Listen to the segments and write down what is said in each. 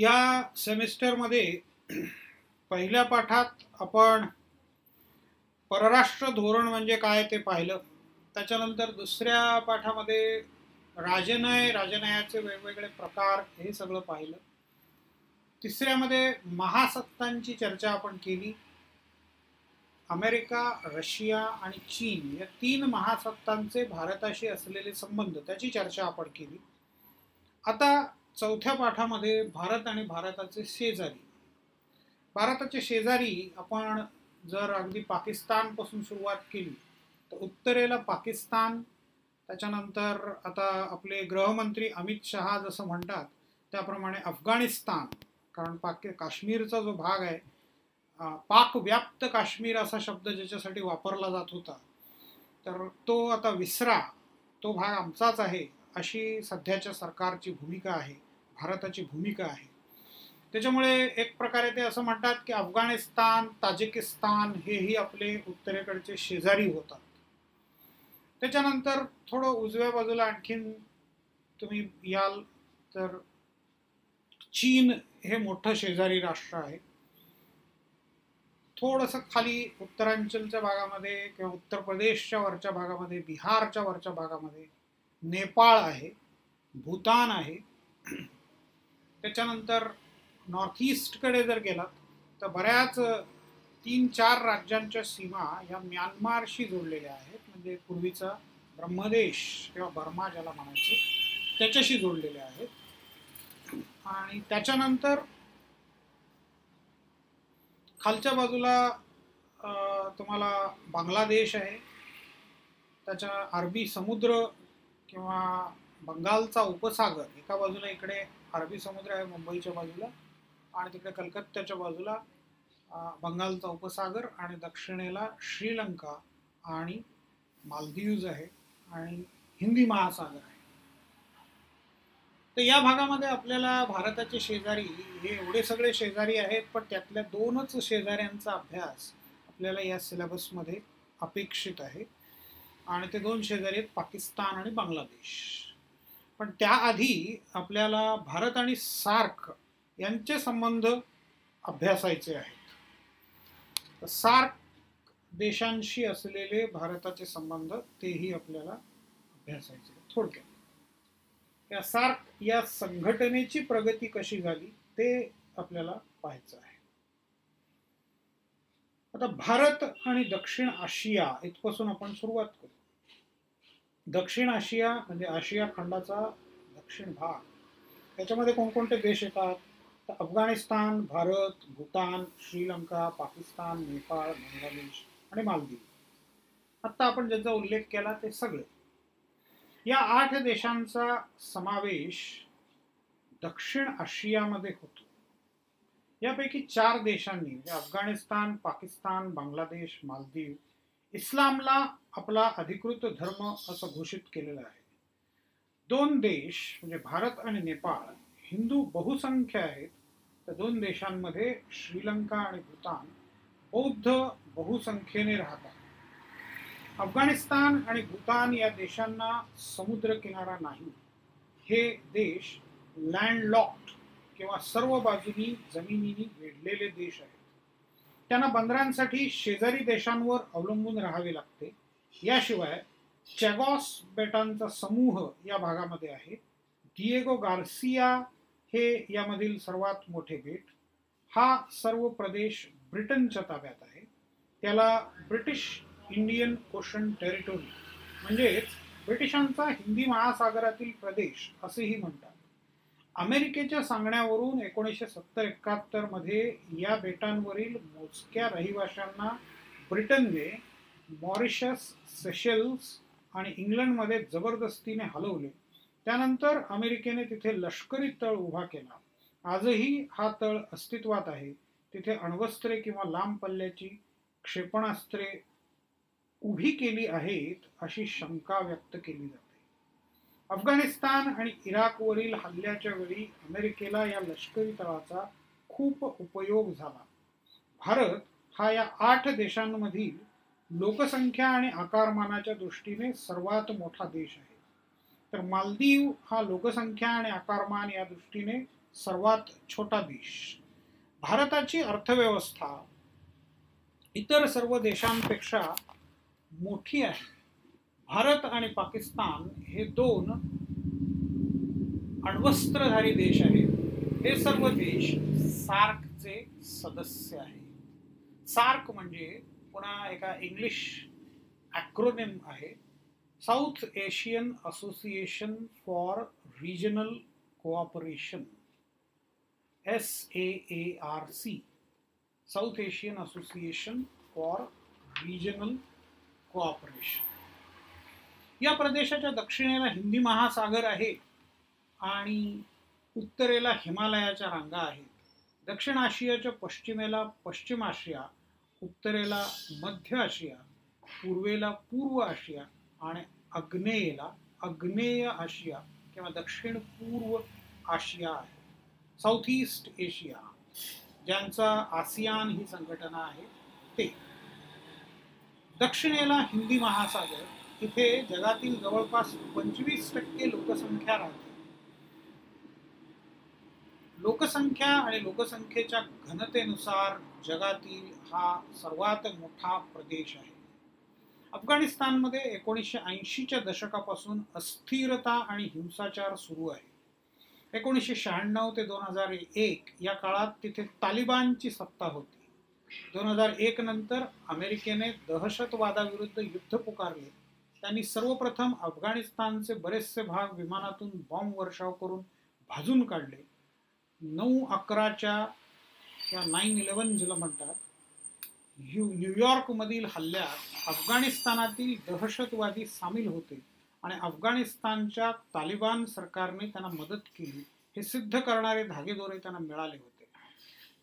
या सेमिस्टरमध्ये पहिल्या पाठात आपण परराष्ट्र धोरण म्हणजे काय ते पाहिलं. त्याच्यानंतर दुसऱ्या पाठामध्ये राजनय राजनयाचे वेगवेगळे प्रकार हे सगळं पाहिलं. तिसऱ्यामध्ये महासत्तांची चर्चा आपण केली. अमेरिका रशिया आणि चीन या तीन महासत्तांचे भारताशी असलेले संबंध त्याची चर्चा आपण केली. आता चौथ्या पाठामध्ये भारत आणि भारताचे शेजारी. भारताचे शेजारी आपण जर अगदी पाकिस्तानपासून सुरुवात केली तर उत्तरेला पाकिस्तान त्याच्यानंतर आता आपले गृहमंत्री अमित शहा जसं म्हणतात त्याप्रमाणे अफगाणिस्तान कारण पाक काश्मीरचा जो भाग आहे पाकव्याप्त काश्मीर असा शब्द ज्याच्यासाठी वापरला जात होता. तर तो आता विसरा तो भाग आमचाच आहे. अशी सध्याच्या सरकारची भूमिका आहे भारताची भूमिका आहे. त्याच्यामुळे एक प्रकारे ते असं म्हणतात की अफगाणिस्तान ताजिकिस्तान हेही आपले उत्तरेकडचे शेजारी होतात. त्याच्यानंतर थोडं उजव्या बाजूला आणखीन तुम्ही याल तर चीन हे मोठं शेजारी राष्ट्र आहे. थोडंसं खाली उत्तरांचलच्या भागामध्ये किंवा उत्तर प्रदेशच्या वरच्या भागामध्ये बिहारच्या वरच्या भागामध्ये नेपाळ आहे भूतान आहे. त्याच्यानंतर नॉर्थ ईस्टकडे जर गेलात तर बऱ्याच तीन चार राज्यांच्या सीमा ह्या म्यानमारशी जोडलेल्या आहेत. म्हणजे पूर्वीचा ब्रह्मदेश किंवा बर्मा ज्याला म्हणायचे त्याच्याशी जोडलेल्या आहेत. आणि त्याच्यानंतर खालच्या बाजूला तुम्हाला बांगलादेश आहे. त्याच्या अरबी समुद्र किंवा बंगालचा उपसागर एका बाजूला इकडे अरबी समुद्र आहे मुंबईच्या बाजूला आणि तिकडे कलकत्त्याच्या बाजूला बंगालचा उपसागर आणि दक्षिणेला श्रीलंका आणि मालदीव्ज आहे आणि हिंदी महासागर आहे. तर या भागामध्ये आपल्याला भारताचे शेजारी हे एवढे सगळे शेजारी आहेत पण त्यातल्या दोनच शेजाऱ्यांचा अभ्यास आपल्याला या सिलेबसमध्ये अपेक्षित आहे. आणि ते दोन शेजारी आहेत पाकिस्तान आणि बांगलादेश. पण त्याआधी आपल्याला भारत आणि सार्क यांचे संबंध अभ्यासायचे आहेत. सार्क देशांशी असलेले भारताचे संबंध तेही आपल्याला अभ्यासायचे थोडक्यात. या सार्क या संघटनेची प्रगती कशी झाली ते आपल्याला पाहायचं आहे. आता भारत आणि दक्षिण आशिया इथपासून आपण सुरुवात करू. दक्षिण आशिया म्हणजे आशिया खंडाचा दक्षिण भाग त्याच्यामध्ये कोणकोणते देश येतात? तर अफगाणिस्तान भारत भूतान श्रीलंका पाकिस्तान नेपाळ बांगलादेश आणि मालदीव. आत्ता आपण ज्याचा उल्लेख केला ते सगळे. या आठ देशांचा समावेश दक्षिण आशियामध्ये होतो. यापैकी चार देशांनी म्हणजे अफगाणिस्तान पाकिस्तान बांगलादेश मालदीव इस्लामला आपला अधिकृत धर्म असं घोषित केलेलं आहे. दोन देश म्हणजे भारत आणि नेपाळ हिंदू बहुसंख्य आहेत. तर दोन देशांमध्ये श्रीलंका आणि भूतान बौद्ध बहुसंख्येने राहतात अफगाणिस्तान आणि भूतान या देशांना समुद्र किनारा नाही. हे देश लँडलॉक्ड किंवा सर्व बाजूनी जमिनीनी वेढलेले देश आहेत. त्यांना बंदरांसाठी शेजारी देशांवर अवलंबून राहावे लागते. याशिवाय चॅगॉस बेटांचा समूह या भागामध्ये आहे. डिएगो गार्सिया हे यामधील सर्वात मोठे बेट. हा सर्व प्रदेश ब्रिटनच्या ताब्यात आहे. त्याला ब्रिटिश इंडियन ओशन टेरिटोरी म्हणजेच ब्रिटिशांचा हिंदी महासागरातील प्रदेश असेही म्हणतात. अमेरिकेच्या सांगण्यावरून एकोणीसशे सत्तर एकाहत्तरमध्ये या बेटांवरील मोजक्या रहिवाशांना ब्रिटनने मॉरिशस सेशेल्स आणि इंग्लंडमध्ये जबरदस्तीने हलवले. त्यानंतर अमेरिकेने तिथे लष्करी तळ उभा केला. आजही हा तळ अस्तित्वात आहे. तिथे अण्वस्त्रे किंवा लांब पल्ल्याची क्षेपणास्त्रे उभी केली आहेत अशी शंका व्यक्त केली जाते. अफगाणिस्तान आणि इराकवरील हल्ल्याच्या वेळी अमेरिकेला या लष्करी तळाचा खूप उपयोग झाला. भारत हा या आठ देशांमधील लोकसंख्या आणि आकारमानाच्या दृष्टीने सर्वात मोठा देश आहे. तर मालदीव हा लोकसंख्या आणि आकारमान या दृष्टीने सर्वात छोटा देश. भारताची अर्थव्यवस्था इतर सर्व देशांपेक्षा मोठी आहे. भारत आणि पाकिस्तान हे दोन अण्वस्त्रधारी देश आहेत. हे सर्व देश सार्कचे सदस्य आहेत. सार्क म्हणजे पुन्हा एका इंग्लिश ॲक्रोनिम आहे. South Asian Association for Regional Cooperation S A A R C South Asian Association for Regional Cooperation या प्रदेशाच्या दक्षिणेला हिंदी महासागर आहे आणि उत्तरेला हिमालयाच्या रांगा आहेत. दक्षिण आशियाच्या पश्चिमेला पश्चिम आशिया उत्तरेला मध्य आशिया पूर्वेला पूर्व आशिया आणि आग्नेयेला आग्नेय आशिया किंवा दक्षिण पूर्व आशिया आहे. साऊथ ईस्ट एशिया ज्यांचा आसियान ही संघटना आहे ते. दक्षिणेला हिंदी महासागर इथे जगातील जवळपास पंचवीस टक्के लोकसंख्या राहते. लोकसंख्या आणि लोकसंख्येच्या घनतेनुसार जगातील हा सर्वात मोठा प्रदेश आहे. अफगाणिस्तानमध्ये एकोणीसशे ऐंशीच्या दशकापासून अस्थिरता आणि हिंसाचार सुरू आहे. एकोणीसशे शहाण्णव ते दोन हजार एक या काळात तिथे तालिबानची सत्ता होती. दोन हजार एक नंतर अमेरिकेने दहशतवादाविरुद्ध युद्ध पुकारले. त्यांनी सर्वप्रथम अफगाणिस्तानचे बरेचसे भाग विमानातून बॉम्ब वर्षाव करून भाजून काढले. नऊ अकराच्या ह्या नाईन इलेवन ज्याला म्हणतात यू न्यूयॉर्कमधील हल्ल्यात अफगाणिस्तानातील दहशतवादी सामील होते. आणि अफगाणिस्तानच्या तालिबान सरकारने त्यांना मदत केली. हे सिद्ध करणारे धागेदोरे त्यांना मिळाले होते.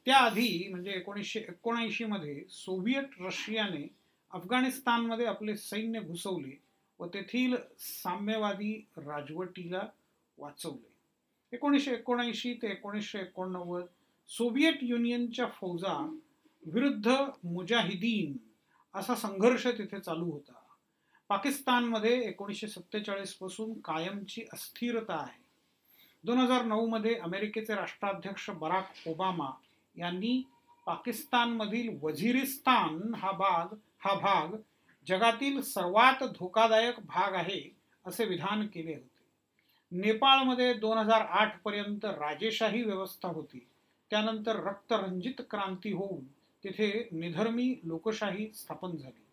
त्याआधी म्हणजे एकोणीसशे एकोणऐंशीमध्ये सोव्हिएट रशियाने अफगाणिस्तानमध्ये आपले सैन्य घुसवले व तेथील साम्यवादी राजवटीला वाचवले. एकोणीसशे एकोणऐंशी ते एकोणीसशे एकोणनव्वद सोव्हिएट युनियनच्या फौजा विरुद्ध मुजाहिदीन असा संघर्ष तिथे चालू होता. पाकिस्तानमध्ये एकोणीसशे सत्तेचाळीसपासून कायमची अस्थिरता आहे. दोन हजार नऊ मध्ये अमेरिकेचे राष्ट्राध्यक्ष बराक ओबामा यांनी पाकिस्तानमधील वझिरिस्तान हा भाग हा भाग जगातील सर्वात धोकादायक भाग आहे असे विधान केले होते. नेपाळमध्ये दोन हजार आठ पर्यंत राजेशाही व्यवस्था होती. त्यानंतर रक्तरंजित क्रांती होऊन तिथे निधर्मी लोकशाही स्थापन झाली.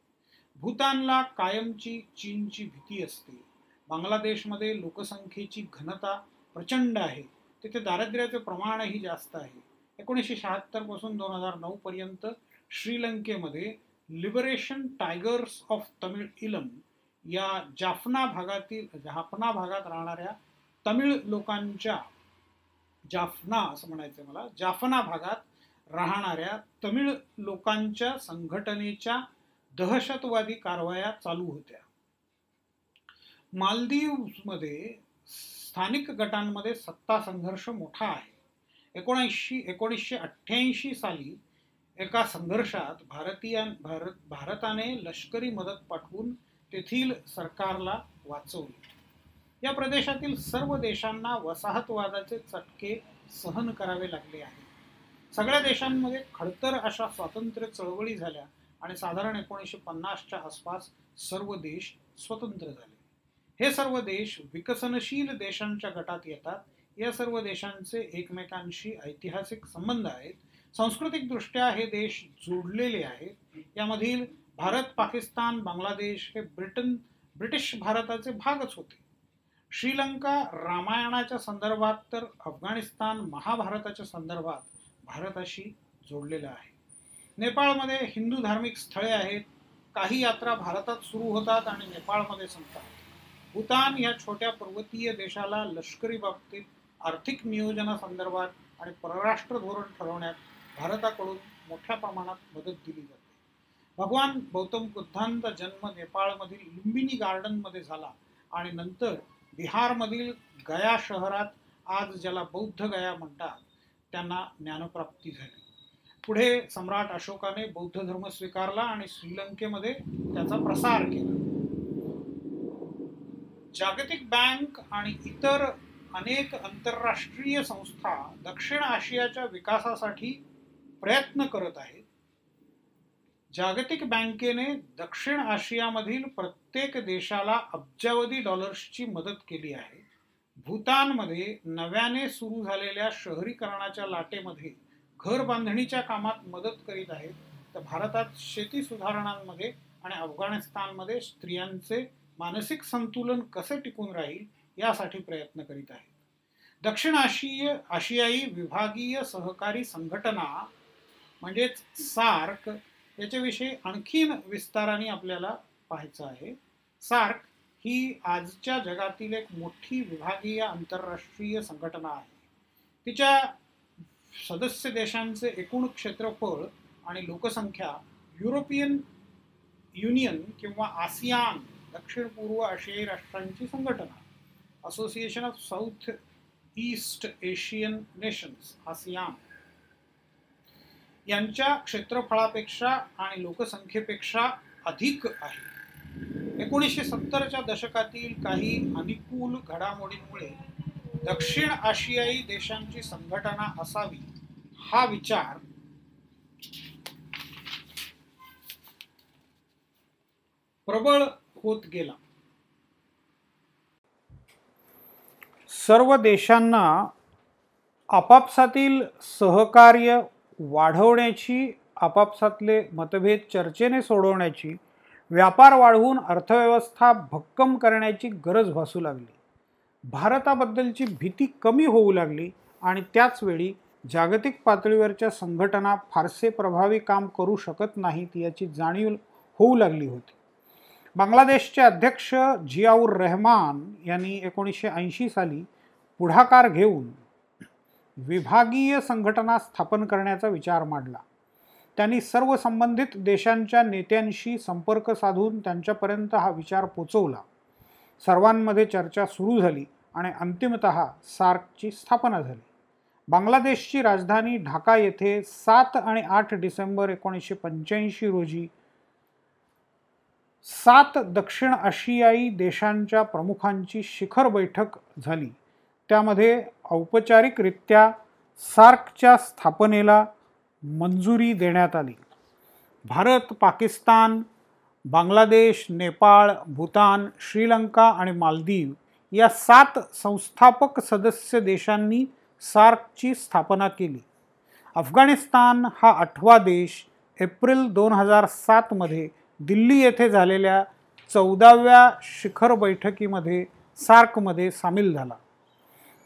भूतानला कायमची चीनची भीती असते. बांगलादेशमध्ये लोकसंख्येची घनता प्रचंड आहे. तिथे दारिद्र्याचे प्रमाणही जास्त आहे. एकोणीसशे शहात्तरपासून दोन हजार नऊ पर्यंत श्रीलंकेमध्ये Liberation Tigers of Tamil Eelam या जाफना भागातील जाफना भागात राहणाऱ्या तमिळ लोकांच्या जाफना असं म्हणायचं मला. जाफना भागात राहणाऱ्या तमिळ लोकांच्या संघटनेच्या दहशतवादी कारवाया चालू होत्या. मालदीवमध्ये स्थानिक गटांमध्ये सत्ता संघर्ष मोठा आहे. एकोणऐंशी एकोणीसशे अठ्ठ्याऐंशी साली एका संघर्षात भारतीय भारत भारताने लष्करी मदत पाठवून तेथील सरकारला वाचवले. या प्रदेशातील सर्व देशांना वसाहतवादाचे चटके सहन करावे लागले आहे सगळ्या देशांमध्ये खडतर अशा स्वातंत्र्य चळवळी झाल्या आणि साधारण एकोणीसशे पन्नासच्या आसपास सर्व देश स्वतंत्र झाले. हे सर्व देश विकसनशील देशांच्या गटात येतात. या सर्व देशांचे एकमेकांशी ऐतिहासिक संबंध आहेत. सांस्कृतिकदृष्ट्या हे देश जोडलेले आहेत. यामधील भारत पाकिस्तान बांगलादेश हे ब्रिटन ब्रिटिश भारताचे भागच होते. श्रीलंका रामायणाच्या संदर्भात तर अफगाणिस्तान महाभारताच्या संदर्भात भारताशी जोडलेलं आहे. नेपाळमध्ये हिंदू धार्मिक स्थळे आहेत. काही यात्रा भारतात सुरू होतात आणि नेपाळमध्ये संपतात. भूतान या छोट्या पर्वतीय देशाला लष्करी बाबतीत आर्थिक नियोजनासंदर्भात आणि परराष्ट्र धोरण ठरवण्यात भारताकडून मोठ्या प्रमाणात मदत दिली जाते. भगवान गौतम बुद्धांचा जन्म नेपाळमधील लुंबिनी गार्डनमध्ये झाला आणि नंतर बिहारमधील गया शहरात आज ज्याला बौद्ध गया म्हणतात त्यांना ज्ञानप्राप्ती झाली. पुढे सम्राट अशोकाने बौद्ध धर्म स्वीकारला आणि श्रीलंकेमध्ये त्याचा प्रसार केला. जागतिक बँक आणि इतर अनेक आंतरराष्ट्रीय संस्था दक्षिण आशियाच्या विकासासाठी प्रयत्न करत आहेत. जागतिक बँकेने दक्षिण आशियामधील प्रत्येक देशाला अब्जावधी डॉलर्सची मदत केली आहे. भूतानमध्ये नव्याने सुरू झालेल्या शहरीकरणाच्या लाटेमध्ये घर बांधणीच्या कामात मदत करीत आहेत. तर भारतात शेती सुधारणांमध्ये आणि अफगाणिस्तानमध्ये स्त्रियांचे मानसिक संतुलन कसे टिकून राहील यासाठी प्रयत्न करीत आहेत. दक्षिण आशिय आशियाई विभागीय सहकारी संघटना म्हणजेच सार्क याच्याविषयी आणखीन विस्ताराने आपल्याला पाहायचं आहे. सार्क ही आजच्या जगातील एक मोठी विभागीय आंतरराष्ट्रीय संघटना आहे. तिच्या सदस्य देशांचे एकूण क्षेत्रफळ आणि लोकसंख्या युरोपियन युनियन किंवा आसियान दक्षिण पूर्व आशियाई राष्ट्रांची संघटना Association of South East Asian Nations ASEAN. यांच्या क्षेत्रफळापेक्षा आणि लोकसंख्येपेक्षा अधिक आहे. एकोणीसशे सत्तरच्या दशकातील काही अनुकूल घडामोडींमुळे दक्षिण आशियाई देशांची संघटना असावी हा विचार प्रबळ होत गेला. सर्व देशांना आपापसातील सहकार्य वाढवण्याची आपापसातले मतभेद चर्चेने सोडवण्याची व्यापार वाढवून अर्थव्यवस्था भक्कम करण्याची गरज भासू लागली. भारताबद्दलची भीती कमी होऊ लागली आणि त्याचवेळी जागतिक पातळीवरच्या संघटना फारसे प्रभावी काम करू शकत नाहीत याची जाणीव होऊ लागली होती. बांगलादेशचे अध्यक्ष जियाऊर रहमान यांनी एकोणीसशे ऐंशी साली पुढाकार घेऊन विभागीय संघटना स्थापन करण्याचा विचार मांडला. त्यांनी सर्व संबंधित देशांच्या नेत्यांशी संपर्क साधून त्यांच्यापर्यंत हा विचार पोचवला. सर्वांमध्ये चर्चा सुरू झाली आणि अंतिमत सार्कची स्थापना झाली. बांगलादेशची राजधानी ढाका येथे सात आणि आठ डिसेंबर एकोणीसशे पंच्याऐंशी रोजी सात दक्षिण आशियाई देशांच्या प्रमुखांची शिखर बैठक झाली. त्यामध्ये औपचारिकरित्या सार्कच्या स्थापनेला मंजुरी देण्यात आली. भारत पाकिस्तान बांगलादेश नेपाळ भूतान श्रीलंका आणि मालदीव या सात संस्थापक सदस्य देशांनी सार्कची स्थापना केली. अफगाणिस्तान हा आठवा देश एप्रिल दोन हजार सातमध्ये दिल्ली येथे झालेल्या चौदाव्या शिखर बैठकीमध्ये सार्कमध्ये सामील झाला.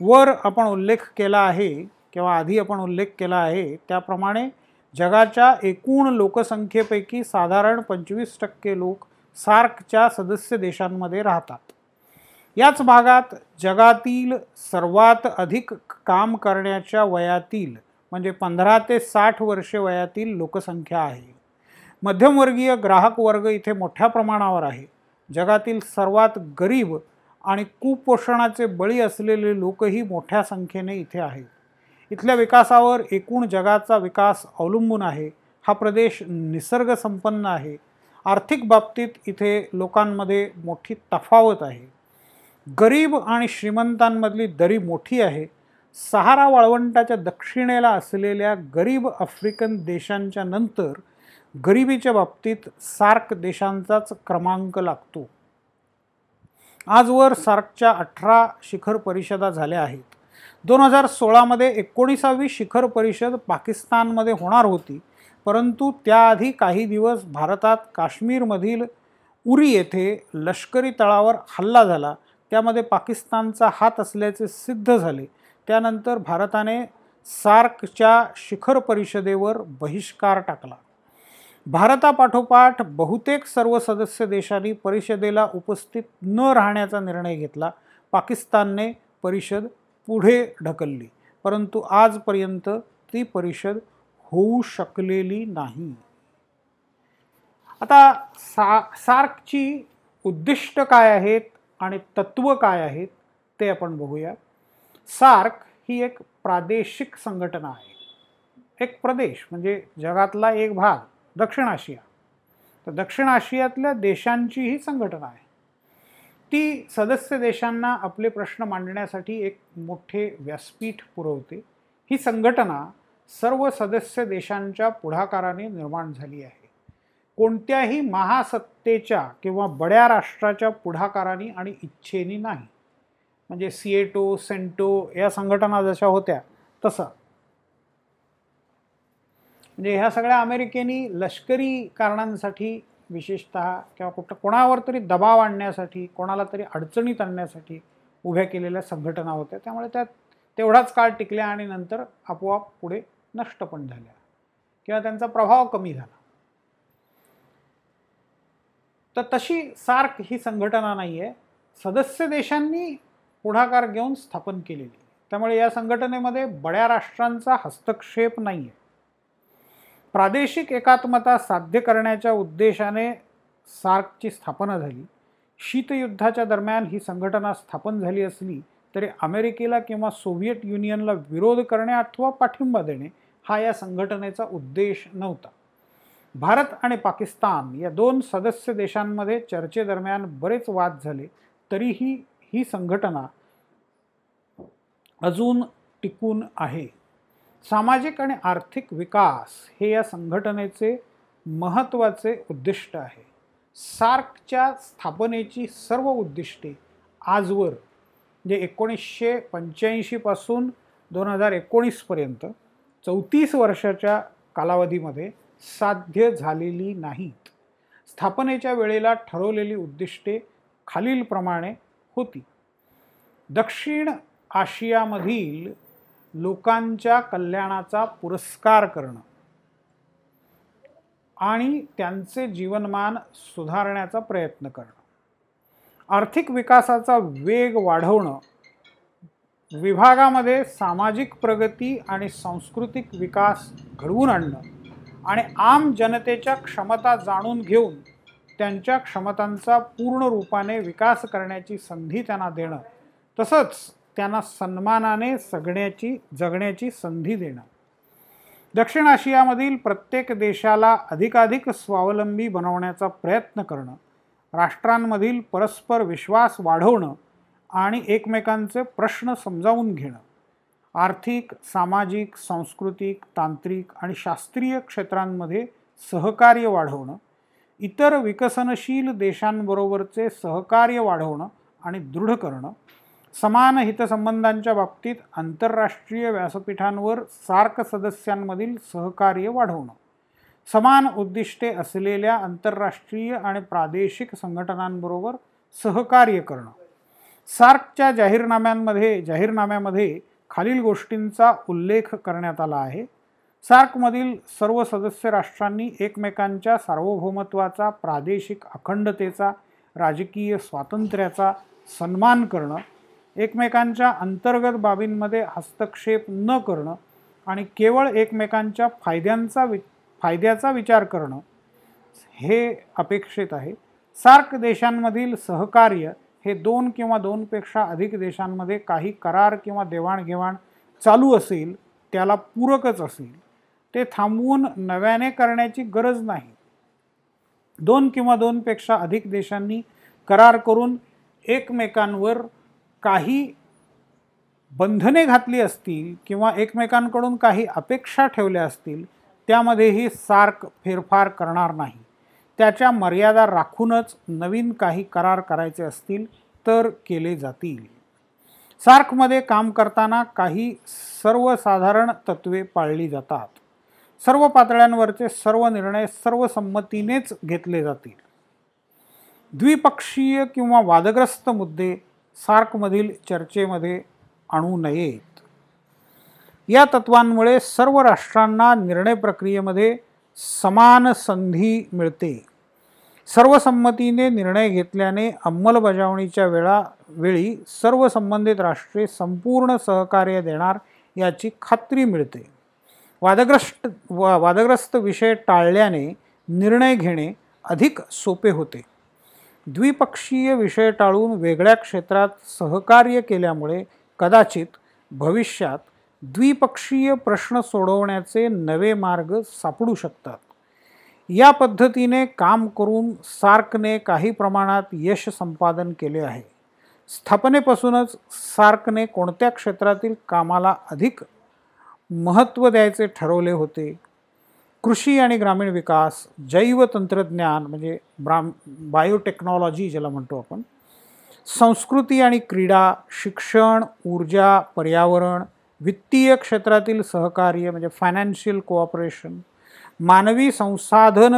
वर आपण उल्लेख केला आहे किंवा आधी आपण उल्लेख केला आहे त्याप्रमाणे जगाच्या एकूण लोकसंख्येपैकी साधारण पंचवीस टक्के लोक सार्कच्या सदस्य देशांमध्ये राहतात. याच भागात जगातील सर्वात अधिक काम करण्याच्या वयातील म्हणजे पंधरा ते साठ वर्षे वयातील लोकसंख्या आहे. मध्यमवर्गीय ग्राहक वर्ग इथे मोठ्या प्रमाणावर आहे. जगातील सर्वात गरीब आणि कुपोषणाचे बळी असलेले लोकही मोठ्या संख्येने इथे आहेत. इथल्या विकासावर एकूण जगाचा विकास अवलंबून आहे. हा प्रदेश निसर्गसंपन्न आहे. आर्थिक बाबतीत इथे लोकांमध्ये मोठी तफावत आहे. गरीब आणि श्रीमंतांमधली दरी मोठी आहे. सहारा वाळवंटाच्या दक्षिणेला असलेल्या गरीब आफ्रिकन देशांच्या नंतर गरिबीच्या बाबतीत सार्क देशांचाच क्रमांक लागतो. आजवर सार्कच्या अठरा शिखर परिषदा झाल्या आहेत. दोन हजार सोळामध्ये एकोणीसावी शिखर परिषद पाकिस्तानमध्ये होणार होती. परंतु त्याआधी काही दिवस भारतात काश्मीरमधील उरी येथे लष्करी तळावर हल्ला झाला. त्यामध्ये पाकिस्तानचा हात असल्याचे सिद्ध झाले. त्यानंतर भारताने सार्कच्या शिखर परिषदेवर बहिष्कार टाकला. भारतापाठोपाठ बहुतेक सर्व सदस्य देशांनी परिषदेला उपस्थित न राहण्याचा निर्णय घेतला. पाकिस्तानने परिषद पुढे ढकलली परंतु आजपर्यंत ती परिषद होऊ शकलेली नाही. आता सा सार्कची उद्दिष्ट काय आहेत आणि तत्त्व काय आहेत ते आपण बघूया. सार्क ही एक प्रादेशिक संघटना आहे. एक प्रदेश म्हणजे जगातला एक भाग. दक्षिण आशिया. तर दक्षिण आशियातल्या देशांची ही संघटना आहे. ती सदस्य देशांना आपले प्रश्न मांडण्यासाठी एक मोठे व्यासपीठ पुरवते. ही संघटना सर्व सदस्य देशांच्या पुढाकाराने निर्माण झाली आहे. कोणत्याही महासत्तेच्या किंवा बड्या राष्ट्राच्या पुढाकाराने आणि इच्छेने नाही. म्हणजे सिएटो सेंटो या संघटना जशा होत्या तसं. म्हणजे ह्या सगळ्या अमेरिकेनी लष्करी कारणांसाठी विशेषत किंवा कुठं कोणावर तरी दबाव आणण्यासाठी कोणाला तरी अडचणीत आणण्यासाठी उभ्या केलेल्या संघटना होत्या. त्यामुळे त्या तेवढाच काळ टिकल्या आणि नंतर आपोआप पुढे नष्ट पण झाल्या. किंवा त्यांचा प्रभाव कमी झाला. तर तशी सार्क ही संघटना नाही आहे सदस्य देशांनी पुढाकार घेऊन स्थापन केलेली. त्यामुळे या संघटनेमध्ये बड्या राष्ट्रांचा हस्तक्षेप नाही आहे प्रादेशिक एकात्मता साध्य करण्याच्या उद्देशाने सार्कची स्थापना झाली. शीतयुद्धाच्या दरम्यान ही संघटना स्थापन झाली असली तरी अमेरिकेला किंवा सोव्हिएट युनियनला विरोध करणे अथवा पाठिंबा देणे हा या संघटनेचा उद्देश नव्हता. भारत आणि पाकिस्तान या दोन सदस्य देशांमध्ये चर्चेदरम्यान बरेच वाद झाले तरीही ही संघटना अजून टिकून आहे. सामाजिक आणि आर्थिक विकास हे या संघटनेचे महत्त्वाचे उद्दिष्ट आहे. सार्कच्या स्थापनेची सर्व उद्दिष्टे आजवर म्हणजे एकोणीसशे पंच्याऐंशीपासून दोन हजार एकोणीसपर्यंत चौतीस वर्षाच्या कालावधीमध्ये साध्य झालेली नाहीत. स्थापनेच्या वेळेला ठरवलेली उद्दिष्टे खालीलप्रमाणे होती. दक्षिण आशियामधील लोकांच्या कल्याणाचा पुरस्कार करणं आणि त्यांचे जीवनमान सुधारण्याचा प्रयत्न करणं. आर्थिक विकासाचा वेग वाढवणं विभागामध्ये सामाजिक प्रगती आणि सांस्कृतिक विकास घडवून आणणं आणि आम जनतेच्या क्षमता जाणून घेऊन त्यांच्या क्षमतांचा पूर्ण रूपाने विकास करण्याची संधी त्यांना देणं. तसंच त्यांना सन्मानाने सगण्याची जगण्याची संधी देणं. दक्षिण आशियामधील प्रत्येक देशाला अधिकाधिक स्वावलंबी बनवण्याचा प्रयत्न करणं राष्ट्रांमधील परस्पर विश्वास वाढवणं आणि एकमेकांचे प्रश्न समजावून घेणं आर्थिक सामाजिक सांस्कृतिक तांत्रिक आणि शास्त्रीय क्षेत्रांमध्ये सहकार्य वाढवणं इतर विकसनशील देशांबरोबरचे सहकार्य वाढवणं आणि दृढ करणं समान हितसंबंधांच्या बाबतीत आंतरराष्ट्रीय व्यासपीठांवर सार्क सदस्यांमधील सहकार्य वाढवणं समान उद्दिष्टे असलेल्या आंतरराष्ट्रीय आणि प्रादेशिक संघटनांबरोबर सहकार्य करणं सार्कच्या जाहीरनाम्यांमध्ये जाहीरनाम्यामध्ये खालील गोष्टींचा उल्लेख करण्यात आला आहे. सार्कमधील सर्व सदस्य राष्ट्रांनी एकमेकांच्या सार्वभौमत्वाचा प्रादेशिक अखंडतेचा राजकीय स्वातंत्र्याचा सन्मान करणं एकमेकांच्या अंतर्गत बाबींमध्ये हस्तक्षेप न करणं आणि केवळ एकमेकांच्या फायद्यांचा वि फायद्याचा विचार करणं हे अपेक्षित आहे. सार्क देशांमधील सहकार्य हे दोन किंवा दोनपेक्षा अधिक देशांमध्ये काही करार किंवा देवाणघेवाण चालू असेल त्याला पूरकच असेल. ते थांबवून नव्याने करण्याची गरज नाही. दोन किंवा दोनपेक्षा अधिक देशांनी करार करून एकमेकांवर काही बंधने घातली असतील किंवा एकमेकांकडून काही अपेक्षा ठेवल्या असतील त्यामध्येही सार्क फेरफार करणार नाही. त्याच्या मर्यादा राखूनच नवीन काही करार करायचे असतील तर केले जातील. सार्कमध्ये काम करताना काही सर्वसाधारण तत्वे पाळली जातात. सर्व पातळ्यांवरचे सर्व निर्णय सर्वसंमतीनेच घेतले जातील. द्विपक्षीय किंवा वादग्रस्त मुद्दे सार्कमधील चर्चेमध्ये आणू नयेत. या तत्वांमुळे सर्व राष्ट्रांना निर्णय प्रक्रियेमध्ये समान संधी मिळते. सर्वसंमतीने निर्णय घेतल्याने अंमलबजावणीच्या वेळा वेळी सर्व संबंधित राष्ट्रे संपूर्ण सहकार्य देणार याची खात्री मिळते. वादग्रस्त वादग्रस्त विषय टाळल्याने निर्णय घेणे अधिक सोपे होते. द्विपक्षीय विषय टाळून वेगळ्या क्षेत्रात सहकार्य केल्यामुळे कदाचित भविष्यात द्विपक्षीय प्रश्न सोडवण्याचे नवे मार्ग सापडू शकतात. या पद्धतीने काम करून सार्कने काही प्रमाणात यश संपादन केले आहे. स्थापनेपासूनच सार्कने कोणत्या क्षेत्रातील कामाला अधिक महत्त्व द्यायचे ठरवले होते? कृषी आणि ग्रामीण विकास जैवतंत्रज्ञान म्हणजे ब्राम बायोटेक्नॉलॉजी ज्याला म्हणतो आपण संस्कृती आणि क्रीडा शिक्षण ऊर्जा पर्यावरण वित्तीय क्षेत्रातील सहकार्य म्हणजे फायनान्शियल कोऑपरेशन मानवी संसाधन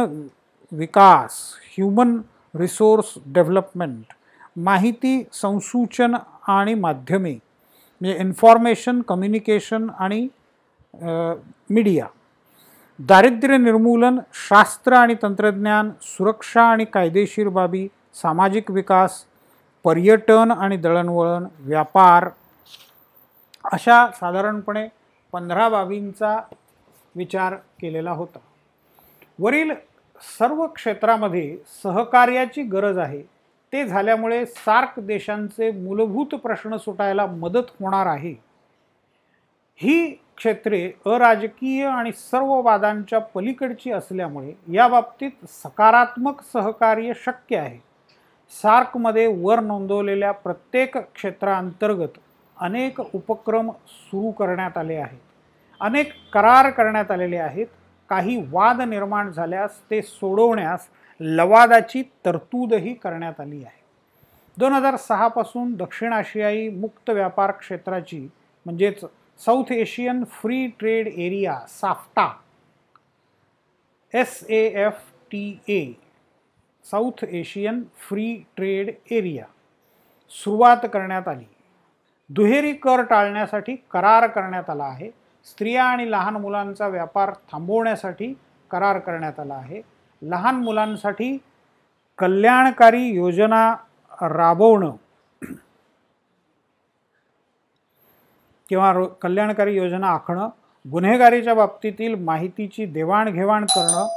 विकास ह्युमन रिसोर्स डेव्हलपमेंट माहिती संसूचन आणि माध्यमे म्हणजे इन्फॉर्मेशन कम्युनिकेशन आणि मीडिया दारिद्र्य निर्मूलन शास्त्र आणि तंत्रज्ञान सुरक्षा आणि कायदेशीर बाबी सामाजिक विकास पर्यटन आणि दळणवळण व्यापार अशा साधारणपणे पंधरा बाबींचा विचार केलेला होता. वरील सर्व क्षेत्रामध्ये सहकार्याची गरज आहे. ते झाल्यामुळे सार्क देशांचे मूलभूत प्रश्न सुटायला मदत होणार आहे. ही क्षेत्रे अराजकीय आणि सर्व वादांच्या पलीकडची असल्यामुळे या बाबतीत सकारात्मक सहकार्य शक्य आहे. सार्कमध्ये वर नोंदवलेल्या प्रत्येक क्षेत्रांतर्गत अनेक उपक्रम सुरू करण्यात आले आहेत. अनेक करार करण्यात आलेले आहेत. काही वाद निर्माण झाल्यास ते सोडवण्यास लवादाची तरतूदही करण्यात आली आहे. दोन हजार सहापासून दक्षिण आशियाई मुक्त व्यापार क्षेत्राची म्हणजेच South Asian Free Trade Area SAFTA S A F T A South Asian Free Trade Area. सुरुवात करण्यात आली. दुहेरी कर टाळण्यासाठी करार करण्यात आला आहे. स्त्रिया आणि लहान मुलांचा व्यापार थांबवण्यासाठी करार करण्यात आला आहे. लहान मुलांसाठी कल्याणकारी योजना राबवणं किंवा रो कल्याणकारी योजना आखणं गुन्हेगारीच्या बाबतीतील माहितीची देवाणघेवाण करणं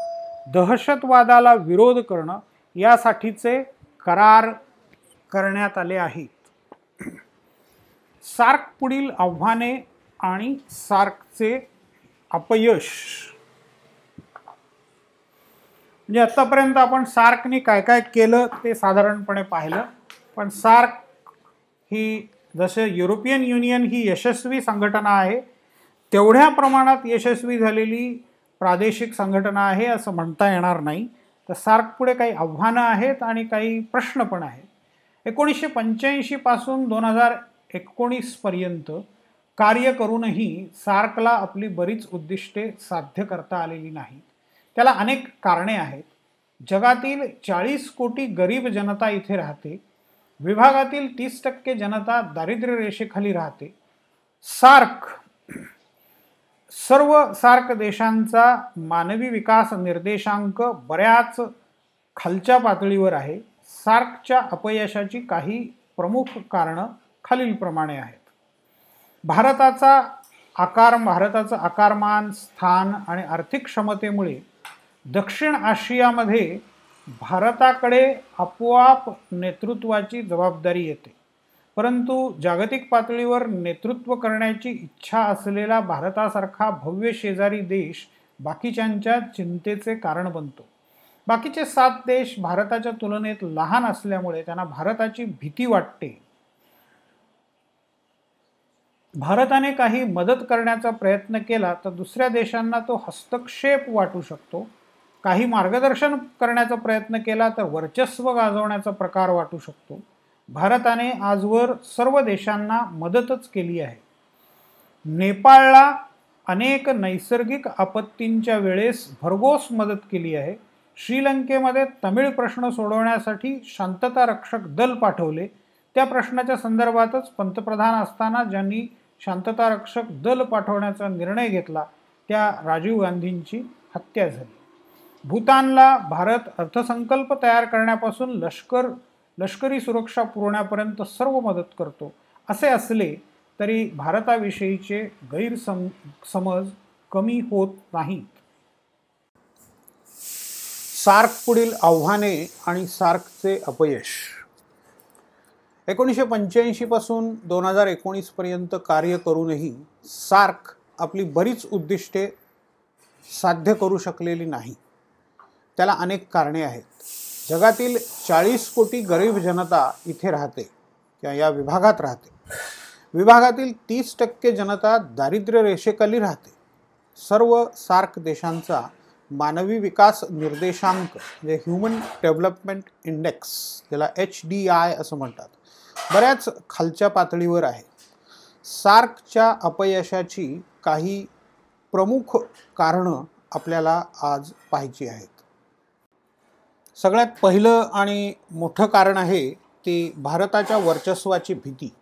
दहशतवादाला विरोध करणं यासाठीचे करार करण्यात आले आहेत. सार्क पुढील आव्हाने आणि सार्कचे अपयश. म्हणजे आत्तापर्यंत आपण सार्कने काय काय केलं ते साधारणपणे पाहिलं. पण सार्क ही जसे युरोपियन युनियन ही यशस्वी संघटना आहे तेवढ्या प्रमाणात यशस्वी झालेली प्रादेशिक संघटना आहे असं म्हणता येणार नाही. तर सार्क पुढे काही आव्हानं आहेत आणि काही प्रश्न पण आहेत. एकोणीसशे पंच्याऐंशीपासून दोन हजार एकोणीसपर्यंत कार्य करूनही सार्कला आपली बरीच उद्दिष्टे साध्य करता आलेली नाहीत. त्याला अनेक कारणे आहेत. जगातील चाळीस कोटी गरीब जनता इथे राहते. विभागातील तीस टक्के जनता दारिद्र्य रेषेखाली राहते. सार्क सर्व सार्क देशांचा मानवी विकास निर्देशांक बऱ्याच खालच्या पातळीवर आहे. सार्कच्या अपयशाची काही प्रमुख कारणं खालीलप्रमाणे आहेत. भारताचा आकार भारताचं आकारमान स्थान आणि आर्थिक क्षमतेमुळे दक्षिण आशियामध्ये भारताकडे आपोआप नेतृत्वाची जबाबदारी येते. परंतु जागतिक पातळीवर नेतृत्व करण्याची इच्छा असलेला भारतासारखा भव्य शेजारी देश बाकीच्यांच्या चिंतेचे कारण बनतो. बाकीचे सात देश भारताच्या तुलनेत लहान असल्यामुळे त्यांना भारताची भीती वाटते. भारताने काही मदत करण्याचा प्रयत्न केला तर दुसऱ्या देशांना तो हस्तक्षेप वाटू शकतो. काही मार्गदर्शन करण्याचा प्रयत्न केला तर वर्चस्व गाजवण्याचा प्रकार वाटू शकतो. भारताने आजवर सर्व देशांना मदतच केली आहे. नेपाळला अनेक नैसर्गिक आपत्तींच्या वेळेस भरघोस मदत केली आहे. श्रीलंकेमध्ये तमिळ प्रश्न सोडवण्यासाठी शांतता रक्षक दल पाठवले. त्या प्रश्नाच्या संदर्भातच पंतप्रधान असताना ज्यांनी शांतता रक्षक दल पाठवण्याचा निर्णय घेतला त्या राजीव गांधींची हत्या झाली. भूतानला भारत अर्थसंकल्प तयार करण्यापासून लष्कर लष्करी सुरक्षा पुरवण्यापर्यंत सर्व मदत करतो. असे असले तरी भारताविषयीचे गैरसम समज कमी होत नाहीत. सार्क पुढील आव्हाने आणि सार्कचे अपयश. एकोणीसशे पंच्याऐंशीपासून दोन हजार एकोणीसपर्यंत कार्य करूनही सार्क आपली बरीच उद्दिष्टे साध्य करू शकलेली नाही त्याला अनेक कारणे आहेत. जगातील चाळीस कोटी गरीब जनता इथे राहते किंवा या विभागात राहते. विभागातील तीस टक्के जनता दारिद्र्य रेषेखाली राहते. सर्व सार्क देशांचा मानवी विकास निर्देशांक म्हणजे ह्युमन डेव्हलपमेंट इंडेक्स त्याला एच डी आय असं म्हणतात बऱ्याच खालच्या पातळीवर आहे. सार्कच्या अपयशाची काही प्रमुख कारणं आपल्याला आज पाहायची आहेत. सगळ्यात पहिलं आणि मोठं कारण आहे ते भारताच्या वर्चस्वाची भीती.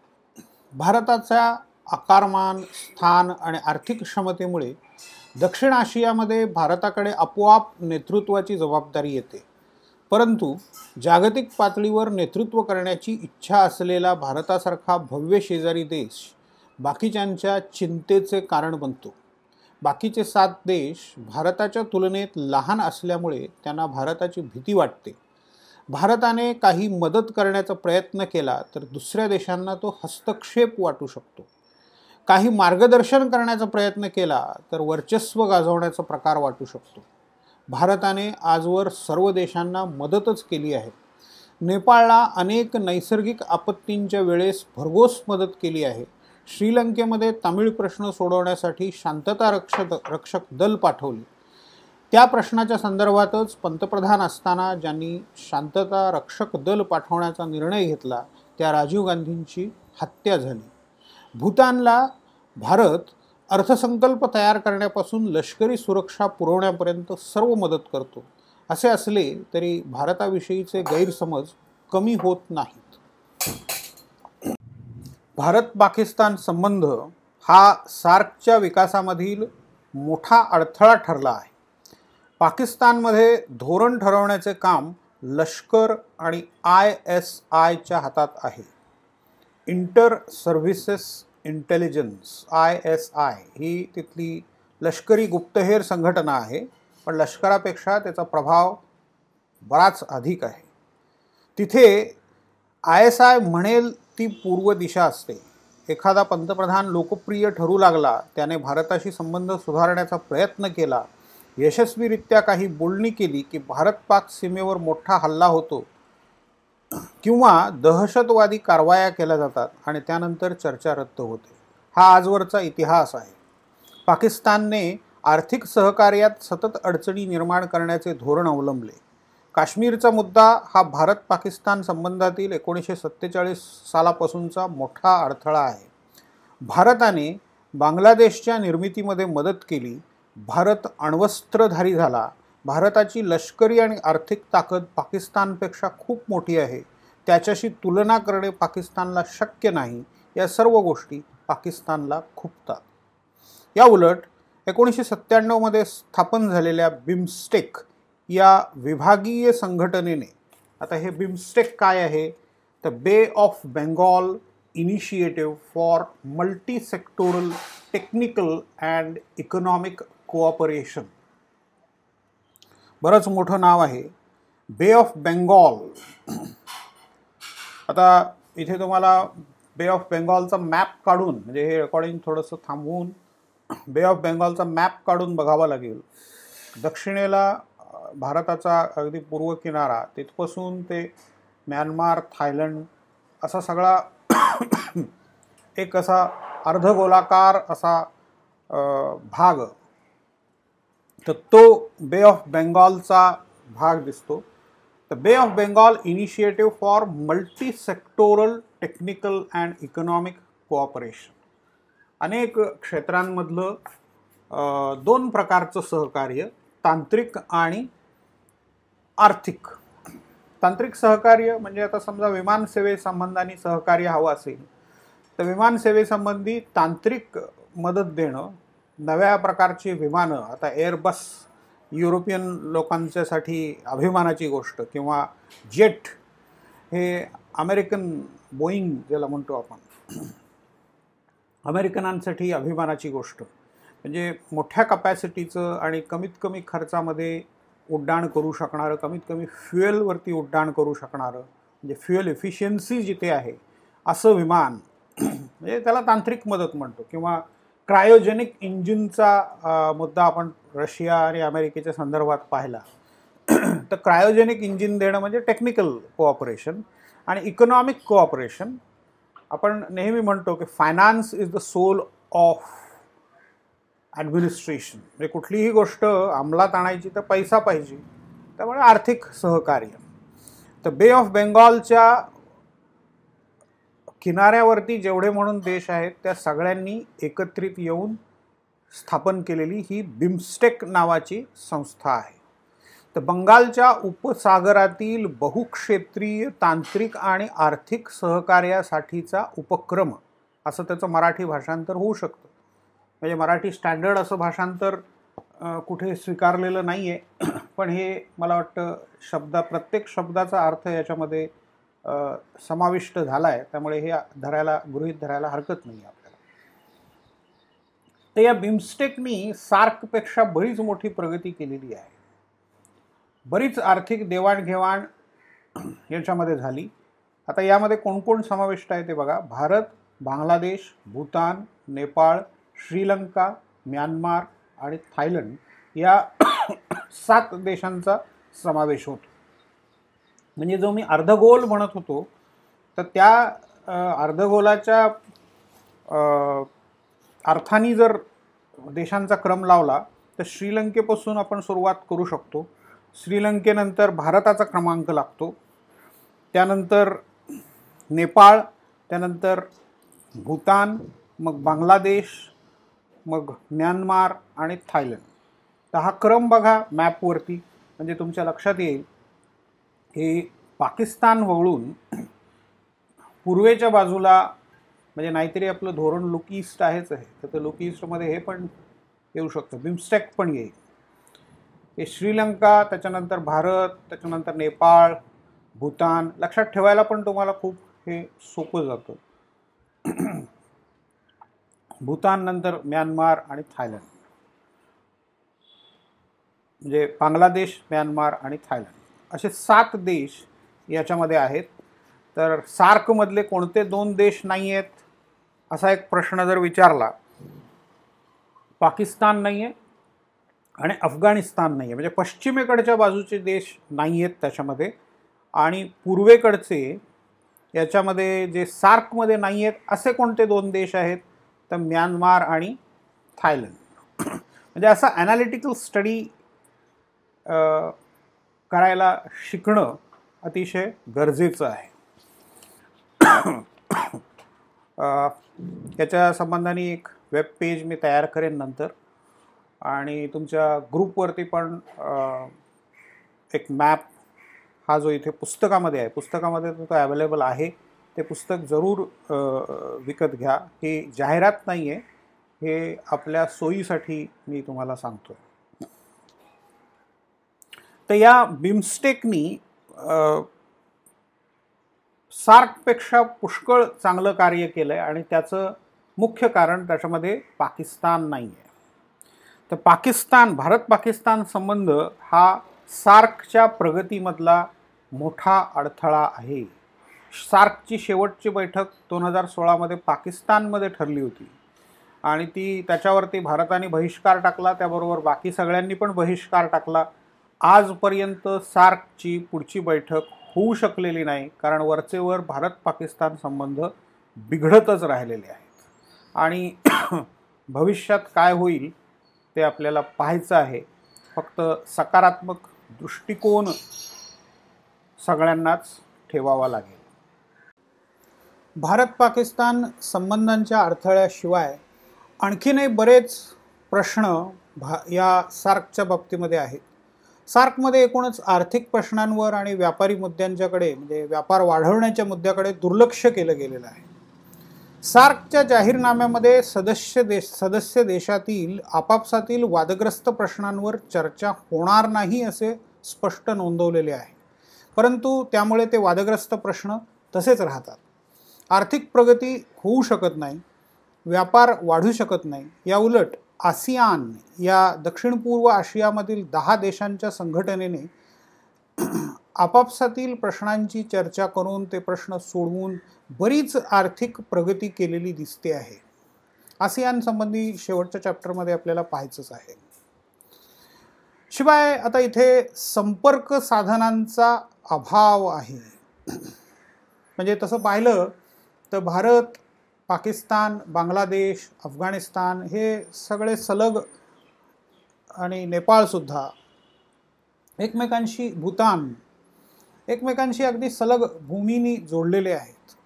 भारताचा आकारमान स्थान आणि आर्थिक क्षमतेमुळे दक्षिण आशियामध्ये भारताकडे आपोआप नेतृत्वाची जबाबदारी येते. परंतु जागतिक पातळीवर नेतृत्व करण्याची इच्छा असलेला भारतासारखा भव्य शेजारी देश बाकीच्यांच्या चिंतेचे कारण बनतो. बाकीचे सात देश भारताच्या तुलनेत लहान असल्यामुळे त्यांना भारताची भीती वाटते. भारताने काही मदत करण्याचा प्रयत्न केला तर दुसऱ्या देशांना तो हस्तक्षेप वाटू शकतो. काही मार्गदर्शन करण्याचा प्रयत्न केला तर वर्चस्व गाजवण्याचा प्रकार वाटू शकतो. भारताने आजवर सर्व देशांना मदतच केली आहे. नेपाळला अनेक नैसर्गिक आपत्तींच्या वेळेस भरघोस मदत केली आहे. श्रीलंकेमध्ये तामिळ प्रश्न सोडवण्यासाठी शांतता रक्षक रक्षक दल पाठवले. त्या प्रश्नाच्या संदर्भातच पंतप्रधान असताना ज्यांनी शांतता रक्षक दल पाठवण्याचा निर्णय घेतला त्या राजीव गांधींची हत्या झाली. भूतानला भारत अर्थसंकल्प तयार करण्यापासून लष्करी सुरक्षा पुरवण्यापर्यंत सर्व मदत करतो. असे असले तरी भारताविषयीचे गैरसमज कमी होत नाहीत. भारत पाकिस्तान संबंध हा सार्कच्या विकासामधील मोठा अडथळा ठरला आहे. पाकिस्तानमध्ये धोरण ठरवण्याचे काम लष्कर आणि आय एस आयच्या हातात आहे. Inter Services Intelligence I S I ही तिथली लष्करी गुप्तहेर संघटना आहे पण लष्करापेक्षा त्याचा प्रभाव बराच अधिक आहे. तिथे आय एस आय म्हणेल ती पूर्व दिशा असते. एखादा पंतप्रधान लोकप्रिय ठरू लागला त्याने भारताशी संबंध सुधारण्याचा प्रयत्न केला. यशस्वीरित्या काही बोलणी केली की भारत पाक सीमेवर मोठा हल्ला होतो. किंवा दहशतवादी कारवाया केल्या जातात आणि त्यानंतर चर्चा रद्द होते. हा आजवरचा इतिहास आहे. पाकिस्तानने आर्थिक सहकार्यात सतत अडचणी निर्माण करण्याचे धोरण अवलंबले. काश्मीरचा मुद्दा हा भारत पाकिस्तान संबंधातील एकोणीसशे सत्तेचाळीस सालापासूनचा मोठा अडथळा आहे. भारताने बांगलादेशच्या निर्मितीमध्ये मदत केली. भारत अण्वस्त्रधारी झाला. भारताची लष्करी आणि आर्थिक ताकद पाकिस्तानपेक्षा खूप मोठी आहे. त्याच्याशी तुलना करणे पाकिस्तानला शक्य नाही. या सर्व गोष्टी पाकिस्तानला खुपतात. या उलट एकोणीसशे सत्त्याण्णवमध्ये स्थापन झालेल्या बिमस्टेक या विभागीय संघटनेने आता हे बिमस्टेक काय आहे? तर Bay of Bengal Initiative for Multi Sectoral Technical and Economic Cooperation बरंच मोठं नाव आहे. बे ऑफ बेंगॉल आता इथे तुम्हाला बे ऑफ बेंगॉलचा मॅप काढून म्हणजे हे रेकॉर्डिंग थोडंसं थांबवून बे ऑफ बेंगॉलचा मॅप काढून बघावा लागेल. दक्षिणेला भारताचा अगदी पूर्व किनारा तिथपासून ते म्यानमार थायलंड असा सगळा एक असा अर्धगोलाकार असा भाग. तर तो बे ऑफ बेंगॉलचा भाग दिसतो. तर Bay of Bengal Initiative for Multi Sectoral Technical and Economic Cooperation अनेक क्षेत्रांमधलं दोन प्रकारचं सहकार्य तांत्रिक आणि आर्थिक. तांत्रिक सहकार्य म्हणजे आता समजा विमानसेवेसंबंधाने सहकार्य हवं असेल तर विमानसेवेसंबंधी तांत्रिक मदत देणं नव्या प्रकारची विमानं आता एअरबस युरोपियन लोकांच्यासाठी अभिमानाची गोष्ट किंवा जेट हे अमेरिकन बोईंग ज्याला म्हणतो आपण अमेरिकनांसाठी अभिमानाची गोष्ट. म्हणजे मोठ्या कपॅसिटीचं आणि कमीत कमी खर्चामध्ये उड्डाण करू शकणारं कमीत कमी फ्युएलवरती उड्डाण करू शकणारं म्हणजे फ्युएल इफिशियन्सी जिथे आहे असं विमान म्हणजे त्याला तांत्रिक मदत म्हणतो. किंवा क्रायोजेनिक इंजिनचा मुद्दा आपण रशिया आणि अमेरिकेच्या संदर्भात पाहिला. तर क्रायोजेनिक इंजिन देणं म्हणजे टेक्निकल कोऑपरेशन आणि इकॉनॉमिक कोऑपरेशन आपण नेहमी म्हणतो की finance is the soul of administration म्हणजे कुठलीही गोष्ट अंमलात आणायची तर पैसा पाहिजे. त्यामुळे आर्थिक सहकार्य. तर बे ऑफ बेंगॉलच्या किनाऱ्यावरती जेवढे म्हणून देश आहेत त्या सगळ्यांनी एकत्रित येऊन स्थापन केलेली ही बिमस्टेक नावाची संस्था आहे. तर बंगालच्या उपसागरातील बहुक्षेत्रीय तांत्रिक आणि आर्थिक सहकार्यासाठीचा उपक्रम असं त्याचं मराठी भाषांतर होऊ शकतं. म्हणजे मराठी स्टँडर्ड असं भाषांतर कुठे स्वीकारलेलं नाही आहे पण हे मला वाटतं शब्दा प्रत्येक शब्दाचा अर्थ याच्यामध्ये समाविष्ट झाला आहे त्यामुळे हे धरायला गृहीत धरायला हरकत नाही आपल्याला. तर या बिमस्टेकनी सार्कपेक्षा बरीच मोठी प्रगती केलेली आहे. बरीच आर्थिक देवाणघेवाण याच्यामध्ये झाली. आता यामध्ये कोण कोण समाविष्ट आहे ते बघा. भारत बांगलादेश भूतान नेपाळ श्रीलंका म्यानमार आणि थायलंड या सात देशांचा समावेश होतो. म्हणजे जो मी अर्धगोल म्हणत होतो तर त्या अर्धगोलाच्या अर्थाने जर देशांचा क्रम लावला तर श्रीलंकेपासून आपण सुरुवात करू शकतो. श्रीलंकेनंतर भारताचा क्रमांक लागतो. त्यानंतर नेपाळ त्यानंतर भूतान मग बांगलादेश मग म्यानमार आणि थायलंड. तर हा क्रम बघा मॅपवरती म्हणजे तुमच्या लक्षात येईल. हे पाकिस्तान वगळून पूर्वेच्या बाजूला म्हणजे नाहीतरी आपलं धोरण लुक ईस्ट आहेच आहे. तर ते लुक ईस्टमध्ये हे पण येऊ शकतं. बिमस्टेक पण येईल. हे श्रीलंका त्याच्यानंतर भारत त्याच्यानंतर नेपाळ भूतान लक्षात ठेवायला पण तुम्हाला खूप हे सोपं जातं. भूतान नंतर म्यानमार आणि थायलंड. म्हणजे बांगलादेश म्यानमार आणि थायलंड. असे सात देश याच्यामध्ये आहेत. तर सार्कमधले कोणते दोन देश नाही आहेत असा एक प्रश्न जर विचारला पाकिस्तान नाही आहे आणि अफगाणिस्तान नाही आहे म्हणजे पश्चिमेकडच्या बाजूचे देश नाही आहेत त्याच्यामध्ये आणि पूर्वेकडचे याच्यामध्ये जे सार्कमध्ये नाही आहेत असे कोणते दोन देश आहेत? तर म्यानमार आणि थायलंड. म्हणजे असा ॲनालिटिकल स्टडी करायला शिकणं अतिशय गरजेचं आहे. याच्या संबंधाने एक वेब पेज मी तयार करेन नंतर. आणि तुमच्या ग्रुपवरती पण एक मॅप हा जो इथे पुस्तकामध्ये आहे. पुस्तकामध्ये तो अवेलेबल आहे. ते पुस्तक जरूर विकत घ्या. हे जाहिरात नाही आहे हे आपल्या सोयीसाठी मी तुम्हाला सांगतो तर या बिमस्टेकनी सार्कपेक्षा पुष्कळ चांगलं कार्य केलं आहे आणि त्याचं मुख्य कारण त्याच्यामध्ये पाकिस्तान नाही आहे तर पाकिस्तान भारत पाकिस्तान संबंध हा सार्कच्या प्रगतीमधला मोठा अडथळा आहे. सार्कची शेवटची बैठक दोन हजार सोळामध्ये पाकिस्तानमध्ये ठरली होती. आणि ती त्याच्यावरती भारताने बहिष्कार टाकला त्याबरोबर बाकी सगळ्यांनी पण बहिष्कार टाकला. आजपर्यंत सार्कची पुढची बैठक होऊ शकलेली नाही कारण वरचेवर भारत पाकिस्तान संबंध बिघडतच राहिलेले आहेत. आणि भविष्यात काय होईल ते आपल्याला पाहायचं आहे. फक्त सकारात्मक दृष्टिकोन सगळ्यांनाच ठेवावा लागेल. भारत पाकिस्तान संबंधांच्या अडथळ्याशिवाय आणखीनही बरेच प्रश्न भा या सार्कच्या बाबतीमध्ये आहेत. सार्कमध्ये एकूणच आर्थिक प्रश्नांवर आणि व्यापारी मुद्द्यांच्याकडे म्हणजे व्यापार वाढवण्याच्या मुद्द्याकडे दुर्लक्ष केलं गेलेलं आहे. सार्कच्या जाहीरनाम्यामध्ये सदस्य देश सदस्य देशातील आपापसातील वादग्रस्त प्रश्नांवर चर्चा होणार नाही असे स्पष्ट नोंदवलेले आहे. परंतु त्यामुळे ते वादग्रस्त प्रश्न तसेच राहतात. आर्थिक प्रगती होऊ शकत नाही व्यापार वाढू शकत नाही. या उलट आसियान या दक्षिण पूर्व आशियामधील दहा देशांच्या संघटनेने आपापसातील प्रश्नांची चर्चा करून ते प्रश्न सोडवून बरीच आर्थिक प्रगती केलेली दिसते आहे. आसियान संबंधी शेवटच्या चॅप्टरमध्ये आपल्याला पाहायचंच आहे. शिवाय आता इथे संपर्क साधनांचा अभाव आहे. म्हणजे तसं पाहिलं तर भारत पाकिस्तान बांगलादेश अफगाणिस्तान हे सगळे सलग आणि नेपाळसुद्धा एकमेकांशी भूतान एकमेकांशी अगदी सलग भूमीनी जोडलेले आहेत.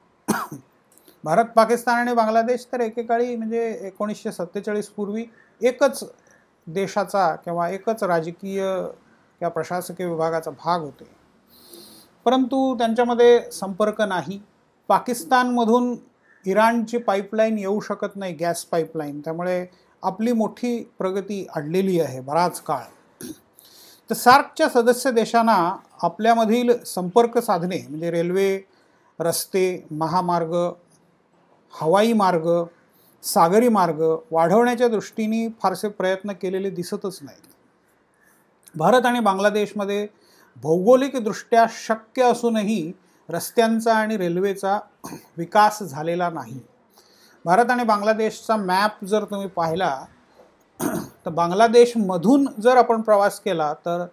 भारत पाकिस्तान आणि बांगलादेश तर एकेकाळी म्हणजे एकोणीसशे सत्तेचाळीस पूर्वी एकच देशाचा किंवा एकच राजकीय किंवा प्रशासकीय विभागाचा भाग होते. परंतु त्यांच्यामध्ये संपर्क नाही. पाकिस्तानमधून इराणची पाईपलाईन येऊ शकत नाही गॅस पाईपलाईन त्यामुळे आपली मोठी प्रगती अडलेली आहे बराच काळ. तर सार्कच्या सदस्य देशांना आपल्यामधील संपर्क साधने म्हणजे रेल्वे रस्ते महामार्ग हवाई मार्ग सागरी मार्ग वाढवण्याच्या दृष्टीने फारसे प्रयत्न केलेले दिसतच नाहीत. भारत आणि बांगलादेशमध्ये भौगोलिकदृष्ट्या शक्य असूनही रस्त्यांचा आणि रेल्वेचा विकास झालेला नाही. भारत आणि बांगलादेशचा मॅप जर तुम्ही पाहिला तर बांगलादेशमधून जर आपण प्रवास केला तर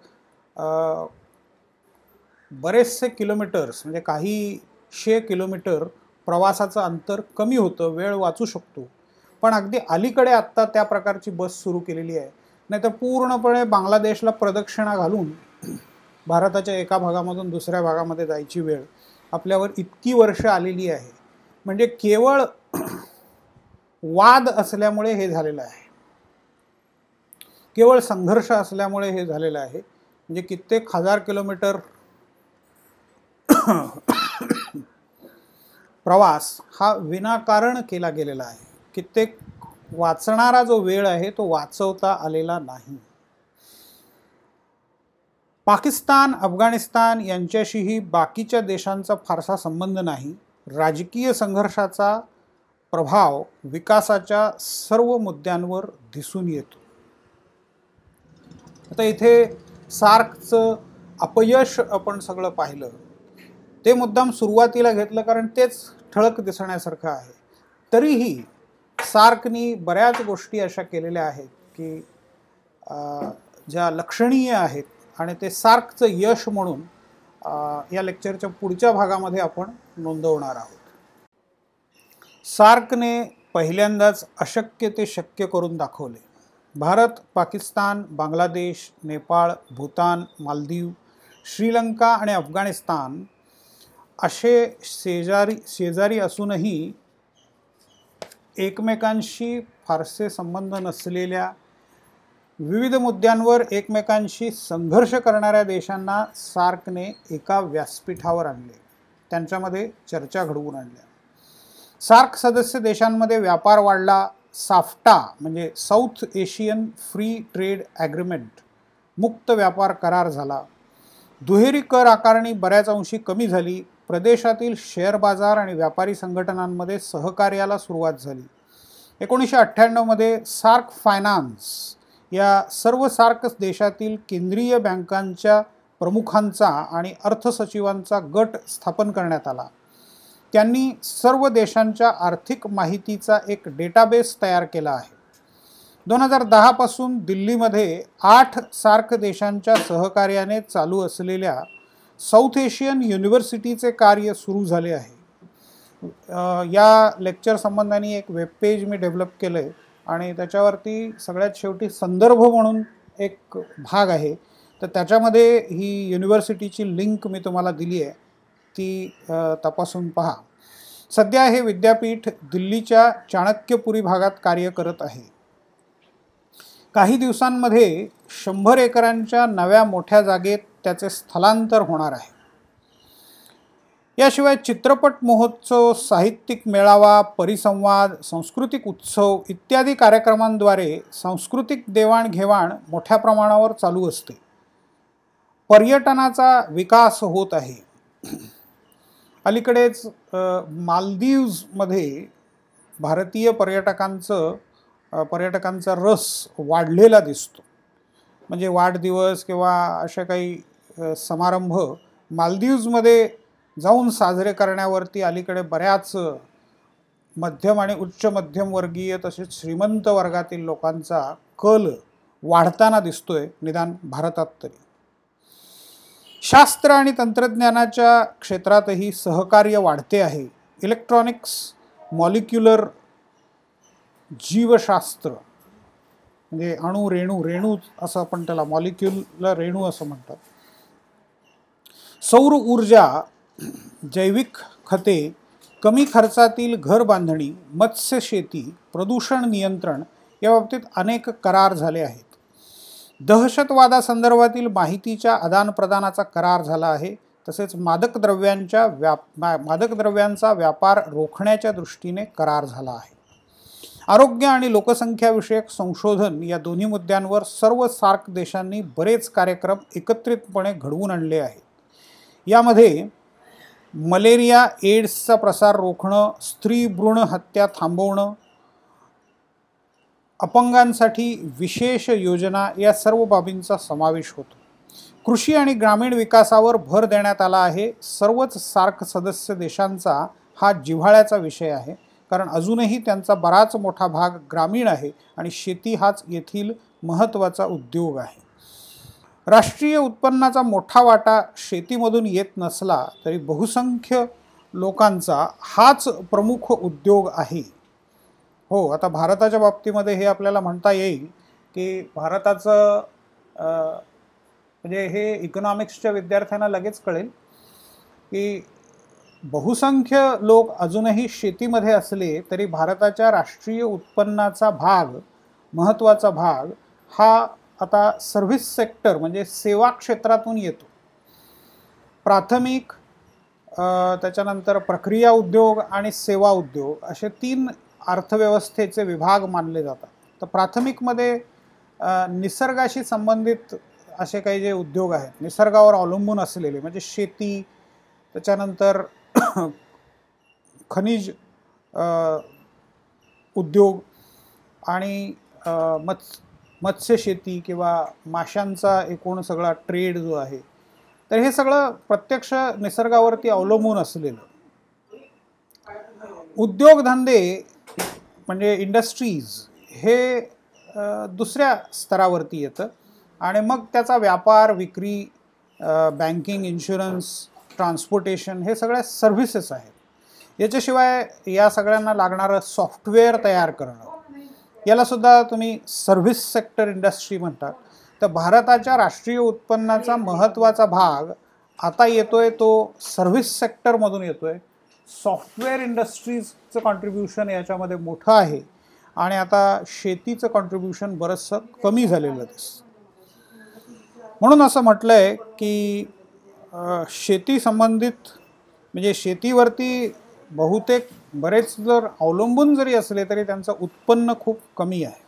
बरेचसे किलोमीटर्स म्हणजे काही शे किलोमीटर प्रवासाचं अंतर कमी होतं वेळ वाचू शकतो. पण अगदी अलीकडे आत्ता त्या प्रकारची बस सुरू केलेली आहे. नाहीतर पूर्णपणे बांगलादेशला प्रदक्षिणा घालून भारताच्या एका भागामधून दुसऱ्या भागामध्ये जायची वेळ. आपल्यावर इतकी वर्ष आलेली आहे. म्हणजे केवळ वाद असल्यामुळे हे झालेलं आहे. केवळ संघर्ष असल्यामुळे हे झालेलं आहे. म्हणजे कित्येक हजार किलोमीटर प्रवास हा विनाकारण केला गेलेला आहे. कित्येक वाचणारा जो वेळ आहे तो वाचवता आलेला नाही. पाकिस्तान अफगाणिस्तान यांच्याशीही बाकीच्या देशांचा फारसा संबंध नाही. राजकीय संघर्षाचा प्रभाव विकासाच्या सर्व मुद्द्यांवर दिसून येतो. आता इथे सार्कचं अपयश आपण सगळं पाहिलं. ते मुद्दाम सुरुवातीला घेतलं कारण तेच ठळक दिसण्यासारखं आहे. तरीही सार्कनी बऱ्याच गोष्टी अशा केलेल्या आहेत की ज्या लक्षणीय आहेत आणि ते सार्कचं यश म्हणून या लेक्चरच्या पुढच्या भागामध्ये आपण नोंदवणार आहोत. सार्कने पहिल्यांदाच अशक्य ते शक्य करून दाखवले. भारत पाकिस्तान बांगलादेश नेपाळ भूतान मालदीव श्रीलंका आणि अफगाणिस्तान असे शेजारी शेजारी असूनही एकमेकांशी फारसे संबंध नसलेल्या विविध मुद्द्यांवर एकमेकांशी संघर्ष करणाऱ्या देशांना सार्कने एका व्यासपीठावर आणले. त्यांच्यामध्ये चर्चा घडवून आणल्या. सार्क सदस्य देशांमध्ये व्यापार वाढला. साफ्टा म्हणजे South Asian Free Trade Agreement मुक्त व्यापार करार झाला. दुहेरी कर आकारणी बऱ्याच अंशी कमी झाली. प्रदेशातील शेअर बाजार आणि व्यापारी संघटनांमध्ये सहकार्याला सुरुवात झाली. एकोणीसशे अठ्ठ्याण्णवमध्ये सार्क फायनान्स या सर्व सार्क देशातील केंद्रीय बँकांच्या प्रमुखांचा आणि अर्थसचिवांचा गट स्थापन करण्यात आला. त्यांनी सर्व देशांच्या आर्थिक माहितीचा एक डेटाबेस तयार केला आहे. दोन हजार दहापासून दिल्लीमध्ये आठ सार्क देशांच्या सहकार्याने चालू असलेल्या साऊथ एशियन युनिव्हर्सिटीचे कार्य सुरू झाले आहे. या लेक्चर संबंधाने एक वेबपेज मी डेव्हलप केलं आहे आणि त्याच्यावरती सगळ्यात शेवटी संदर्भ म्हणून एक भाग आहे. तर त्याच्यामध्ये ही युनिव्हर्सिटीची लिंक मी तुम्हाला दिली आहे. ती तपासून पहा. सध्या हे विद्यापीठ दिल्लीच्या चाणक्यपुरी भागात कार्य करत आहे. काही दिवसांमध्ये शंभर एकरांच्या नव्या मोठ्या जागेत त्याचे स्थलांतर होणार आहे. याशिवाय चित्रपट महोत्सव साहित्यिक मेळावा परिसंवाद सांस्कृतिक उत्सव इत्यादी कार्यक्रमांद्वारे सांस्कृतिक देवाणघेवाण मोठ्या प्रमाणावर चालू असते. पर्यटनाचा विकास होत आहे. अलीकडेच मालदीव्जमध्ये भारतीय पर्यटकांचं पर्यटकांचा रस वाढलेला दिसतो. म्हणजे वाढदिवस किंवा अशा काही समारंभ मालदीव्जमध्ये जाऊन साजरे करण्यावरती अलीकडे बऱ्याच मध्यम आणि उच्च मध्यमवर्गीय तसेच श्रीमंत वर्गातील लोकांचा कल वाढताना दिसतोय निदान भारतात तरी. शास्त्र आणि तंत्रज्ञानाच्या क्षेत्रातही सहकार्य वाढते आहे. इलेक्ट्रॉनिक्स मॉलिक्युलर जीवशास्त्र म्हणजे अणू रेणू रेणू असं आपण त्याला मॉलिक्युलर रेणू असं म्हणतात. सौर ऊर्जा जैविक खते कमी खर्चातील घर बांधणी मत्स्य शेती प्रदूषण नियंत्रण या बाबतीत अनेक करार झाले आहेत. दहशतवादासंदर्भातील माहितीच्या आदानप्रदानाचा करार झाला आहे. तसेच मादक द्रव्यांच्या व्याप मादक द्रव्यांचा व्यापार रोखण्याच्या दृष्टीने करार झाला आहे. आरोग्य आणि लोकसंख्याविषयक संशोधन या दोन्ही मुद्द्यांवर सर्व सार्क देशांनी बरेच कार्यक्रम एकत्रितपणे घडवून आणले आहेत. यामध्ये मलेरिया एड्सचा प्रसार रोखणं स्त्री भ्रूण हत्या थांबवणं अपंगांसाठी विशेष योजना या सर्व बाबींचा समावेश होतो. कृषी आणि ग्रामीण विकासावर भर देण्यात आला आहे. सर्वच सार्क सदस्य देशांचा हा जिव्हाळ्याचा विषय आहे. कारण अजूनही त्यांचा बराच मोठा भाग ग्रामीण आहे आणि शेती हाच येथील महत्त्वाचा उद्योग आहे. राष्ट्रीय उत्पन्नाचा मोठा वाटा शेतीमधून येत नसला तरी बहुसंख्य लोकांचा हाच प्रमुख उद्योग आहे. हो आता भारताच्या बाबतीमध्ये हे आपल्याला म्हणता येईल की भारताचं म्हणजे हे इकॉनॉमिक्सच्या विद्यार्थ्यांना लगेच कळेल की बहुसंख्य लोक अजूनही शेतीमध्ये असले तरी भारताच्या राष्ट्रीय उत्पन्नाचा भाग महत्त्वाचा भाग हा आता सर्व्हिस सेक्टर म्हणजे सेवा क्षेत्रातून येतो. प्राथमिक त्याच्यानंतर प्रक्रिया उद्योग आणि सेवा उद्योग असे तीन अर्थव्यवस्थेचे विभाग मानले जातात. तर प्राथमिकमध्ये निसर्गाशी संबंधित असे काही जे उद्योग आहेत निसर्गावर अवलंबून असलेले म्हणजे शेती त्याच्यानंतर खनिज उद्योग आणि मत्स मत्स्यशेती किंवा माशांचा एकूण सगळा ट्रेड जो आहे तर हे सगळं प्रत्यक्ष निसर्गावरती अवलंबून असलेलं. उद्योगधंदे म्हणजे इंडस्ट्रीज हे दुसऱ्या स्तरावरती येतं. आणि मग त्याचा व्यापार विक्री बँकिंग इन्शुरन्स ट्रान्सपोर्टेशन हे सगळ्या सर्व्हिसेस आहेत. याच्याशिवाय या सगळ्यांना लागणारं सॉफ्टवेअर तयार करणं यालासुद्धा तुम्ही सर्व्हिस सेक्टर इंडस्ट्री म्हणतात. तर भारताच्या राष्ट्रीय उत्पन्नाचा महत्त्वाचा भाग आता येतो आहे तो सर्व्हिस सेक्टरमधून येतो आहे सॉफ्टवेअर इंडस्ट्रीजचं कॉन्ट्रीब्युशन याच्यामध्ये मोठं आहे. आणि आता शेतीचं कॉन्ट्रीब्युशन बरंचसं कमी झालेलं दिसतं. म्हणून असं म्हटलं आहे की शेती संबंधित म्हणजे शेतीवरती बहुतेक बरेच जर अवलंबून जरी असले तरी त्यांचं उत्पन्न खूप कमी आहे.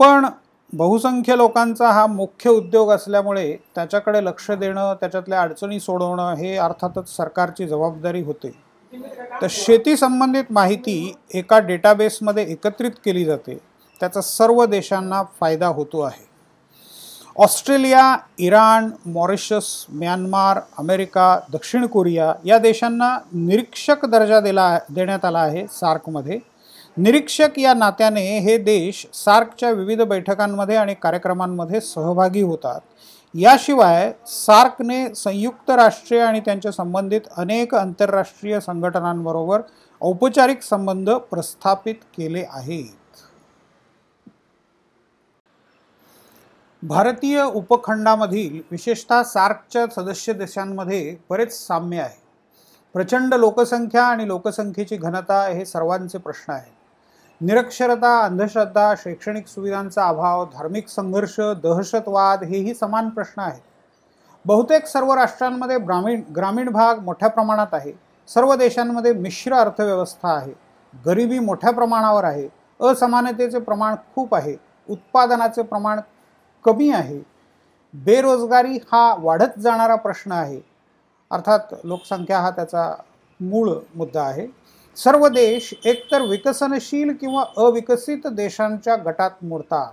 पण बहुसंख्य लोकांचा हा मुख्य उद्योग असल्यामुळे त्याच्याकडे लक्ष देणं त्याच्यातल्या अडचणी सोडवणं हे अर्थातच सरकारची जबाबदारी होते. तर शेती संबंधित माहिती एका डेटाबेसमध्ये एकत्रित केली जाते. त्याचा सर्व देशांना फायदा होतो आहे. Australia Iran Mauritius Myanmar America दक्षिण कोरिया या देशांना निरीक्षक दर्जा दिला देण्यात आला आहे सार्कमध्ये. निरीक्षक या नात्याने हे देश सार्कच्या विविध बैठकांमध्ये आणि कार्यक्रमांमध्ये सहभागी होतात. याशिवाय सार्कने संयुक्त राष्ट्रे आणि त्यांच्या संबंधित अनेक आंतरराष्ट्रीय संघटनांबरोबर औपचारिक संबंध प्रस्थापित केले आहेत. भारतीय उपखंडामधील विशेषतः सार्कच्या सदस्य देशांमध्ये बरेच साम्य आहे. प्रचंड लोकसंख्या आणि लोकसंख्येची घनता हे सर्वांचे प्रश्न आहेत. निरक्षरता अंधश्रद्धा शैक्षणिक सुविधांचा अभाव धार्मिक संघर्ष दहशतवाद हेही समान प्रश्न आहेत. बहुतेक सर्व राष्ट्रांमध्ये ग्रामीण ग्रामीण भाग मोठ्या प्रमाणात आहे. सर्व देशांमध्ये मिश्र अर्थव्यवस्था आहे. गरिबी मोठ्या प्रमाणावर आहे. असमानतेचे प्रमाण खूप आहे. उत्पादनाचे प्रमाण कमी आहे. बेरोजगारी हा वाढत जाणारा प्रश्न आहे. अर्थात लोकसंख्या हा त्याचा मूळ मुद्दा आहे. सर्व देश एकतर विकसनशील किंवा अविकसित देशांच्या गटात मोडतात.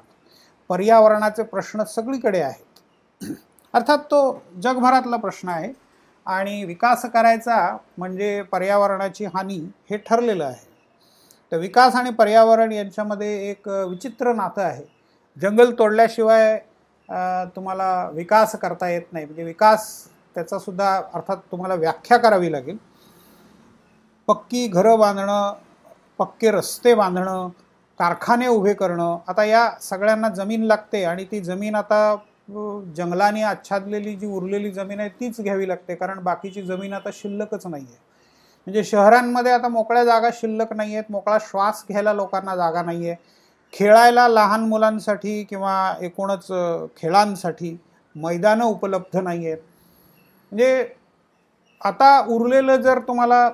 पर्यावरणाचे प्रश्न सगळीकडे आहेत. अर्थात तो जगभरातला प्रश्न आहे. आणि विकास करायचा म्हणजे पर्यावरणाची हानी हे ठरलेलं आहे. तर विकास आणि पर्यावरण यांच्यामध्ये एक विचित्र नातं आहे. जंगल तोडल्याशिवाय तुम्हाला विकास करता येत नाही. म्हणजे विकास त्याचासुद्धा अर्थात तुम्हाला व्याख्या करावी लागेल. पक्की घरं बांधणं पक्के रस्ते बांधणं कारखाने उभे करणं आता या सगळ्यांना जमीन लागते आणि ती जमीन आता जंगलाने आच्छादलेली जी उरलेली जमीन आहे तीच घ्यावी लागते. कारण बाकीची जमीन आता शिल्लकच नाही आहे म्हणजे शहरांमध्ये आता मोकळ्या जागा शिल्लक नाही आहेत मोकळा श्वास घ्यायला लोकांना जागा नाही आहे खेळायला लहान मुलांसाठी किंवा एकूणच खेळांसाठी मैदानं उपलब्ध नाही आहेत म्हणजे आता उरलेलं जर तुम्हाला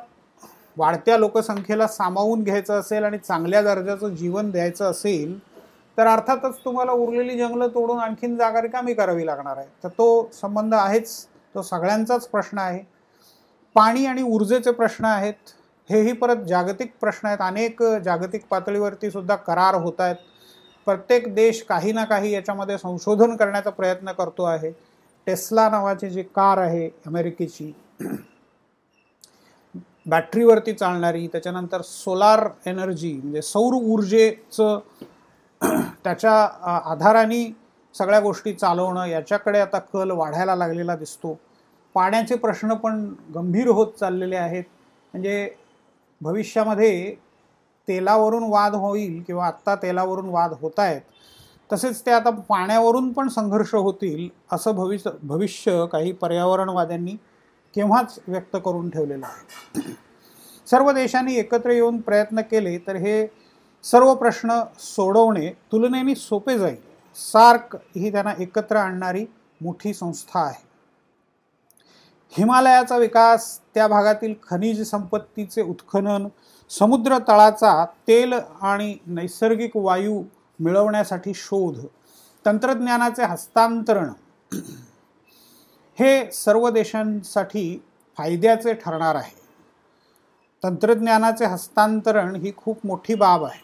वाढत्या लोकसंख्येला सामावून घ्यायचं असेल आणि चांगल्या दर्जाचं जीवन द्यायचं असेल तर अर्थातच तुम्हाला उरलेली जंगलं तोडून आणखीन जागा रिकामी करावी लागणार आहे. तर तो संबंध आहेच. तो सगळ्यांचाच प्रश्न आहे. पाणी आणि ऊर्जेचे प्रश्न आहेत. हेही परत जागतिक प्रश्न आहेत. अनेक जागतिक पातळीवरती सुद्धा करार होत आहेत. प्रत्येक देश काही ना काही याच्यामध्ये संशोधन करण्याचा प्रयत्न करतो आहे. टेस्ला नावाची जी कार आहे अमेरिकेची बॅटरीवरती चालणारी त्याच्यानंतर सोलार एनर्जी म्हणजे सौर ऊर्जेचं त्याच्या आधाराने सगळ्या गोष्टी चालवणं याच्याकडे आता कल वाढायला लागलेला दिसतो. पाण्याचे प्रश्न पण गंभीर होत चाललेले आहेत. म्हणजे भविष्यामध्ये तेलावरून वाद होईल किंवा आत्ता तेलावरून वाद होत आहेत तसेच ते आता पाण्यावरून पण संघर्ष होतील असं भविष्य भविष्य काही पर्यावरणवाद्यांनी केव्हाच व्यक्त करून ठेवलेलं आहे. सर्व देशांनी एकत्र येऊन प्रयत्न केले तर हे सर्व प्रश्न सोडवणे तुलनेने सोपे जाईल. सार्क ही त्यांना एकत्र आणणारी मोठी संस्था आहे. हिमालयाचा विकास त्या भागातील खनिज संपत्तीचे उत्खनन समुद्र तळाचा तेल आणि नैसर्गिक वायू मिळवण्यासाठी शोध तंत्रज्ञानाचे हस्तांतरण हे सर्व देशांसाठी फायद्याचे ठरणार आहे. तंत्रज्ञानाचे हस्तांतरण ही खूप मोठी बाब आहे.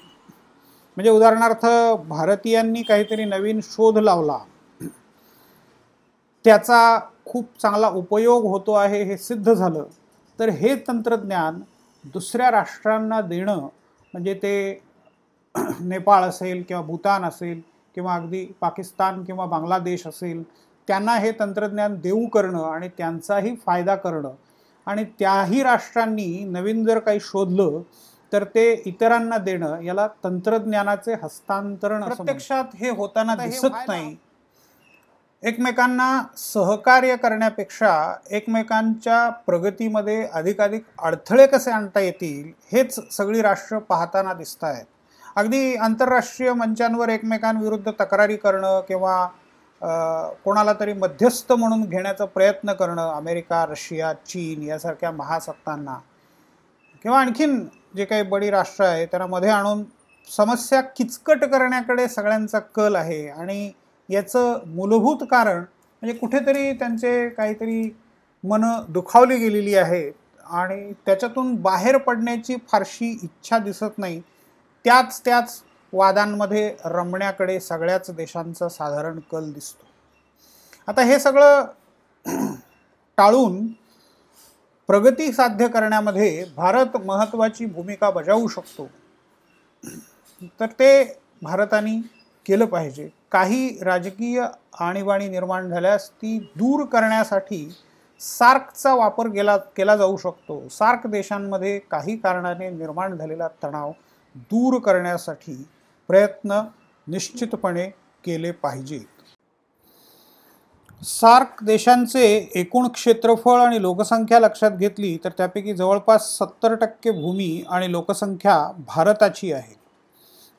म्हणजे उदाहरणार्थ भारतीयांनी काहीतरी नवीन शोध लावला. त्याचा खूप चांगला उपयोग होतो आहे हे सिद्ध झालं. तर हे तंत्रज्ञान दुसऱ्या राष्ट्रांना देणं म्हणजे ते नेपाळ असेल किंवा भूतान असेल किंवा अगदी पाकिस्तान किंवा बांगलादेश असेल त्यांना हे तंत्रज्ञान देऊ करणं आणि त्यांचाही फायदा करणं. आणि त्याही राष्ट्रांनी नवीन जर काही शोधलं तर ते इतरांना देणं याला तंत्रज्ञानाचे हस्तांतरण प्रत्यक्षात हे होताना दिसत नाही. एकमेकांना सहकार्य करण्यापेक्षा एकमेकांच्या प्रगतीमध्ये अधिकाधिक अडथळे कसे आणता येतील हेच सगळी राष्ट्र पाहताना दिसत आहेत अगदी आंतरराष्ट्रीय मंचांवर एकमेकांविरुद्ध तक्रारी करणं किंवा कोणाला तरी मध्यस्थ म्हणून घेण्याचा प्रयत्न करणं अमेरिका रशिया चीन यासारख्या महासत्तांना किंवा आणखीन जे काही बडी राष्ट्र आहे त्यांना मध्ये आणून समस्या किचकट करण्याकडे सगळ्यांचा कल आहे आणि याचं मूलभूत कारण म्हणजे कुठेतरी त्यांचे काहीतरी मनं दुखावली गेलेली आहेत आणि त्याच्यातून बाहेर पडण्याची फारशी इच्छा दिसत नाही. त्याच त्याच वादांमध्ये रमण्याकडे सगळ्याच देशांचा साधारण कल दिसतो. आता हे सगळं टाळून प्रगती साध्य करण्यामध्ये भारत महत्त्वाची भूमिका बजावू शकतो. तर ते भारताने केलं पाहिजे. काही राजकीय आणीबाणी निर्माण झाल्यास ती दूर करण्यासाठी सार्कचा वापर केला केला जाऊ शकतो. सार्क देशांमध्ये काही कारणाने निर्माण झालेला तणाव दूर करण्यासाठी प्रयत्न निश्चितपणे केले पाहिजेत. सार्क देशांचे एकूण क्षेत्रफळ आणि लोकसंख्या लक्षात घेतली तर त्यापैकी जवळपास सत्तर टक्के भूमी आणि लोकसंख्या भारताची आहे.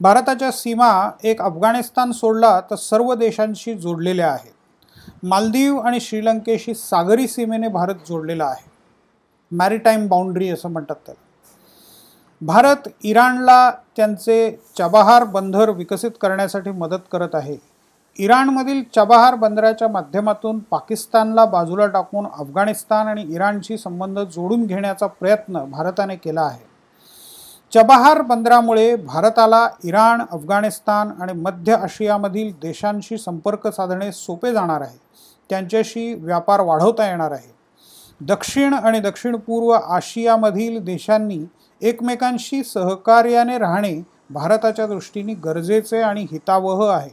भारताच्या सीमा एक अफगाणिस्तान सोडला तर सर्व देशांशी जोडलेल्या आहेत. मालदीव आणि श्रीलंकेशी सागरी सीमेने भारत जोडलेला आहे. मॅरिटाईम बाउंड्री असं म्हणतात त्याला. भारत इराणला त्यांचे चबाहार बंदर विकसित करण्यासाठी मदत करत आहे. इराणमधील चबाहार बंदराच्या माध्यमातून पाकिस्तानला बाजूला टाकून अफगाणिस्तान आणि इराणशी संबंध जोडून घेण्याचा प्रयत्न भारताने केला आहे. चबाहार बंदरामुळे भारताला इराण अफगाणिस्तान आणि मध्य आशियामधील देशांशी संपर्क साधणे सोपे जाणार आहे. त्यांच्याशी व्यापार वाढवता येणार आहे. दक्षिण आणि दक्षिण पूर्व आशियामधील देशांनी एकमेकांशी सहकार्याने राहणे भारताच्या दृष्टीने गरजेचे आणि हितावह आहे.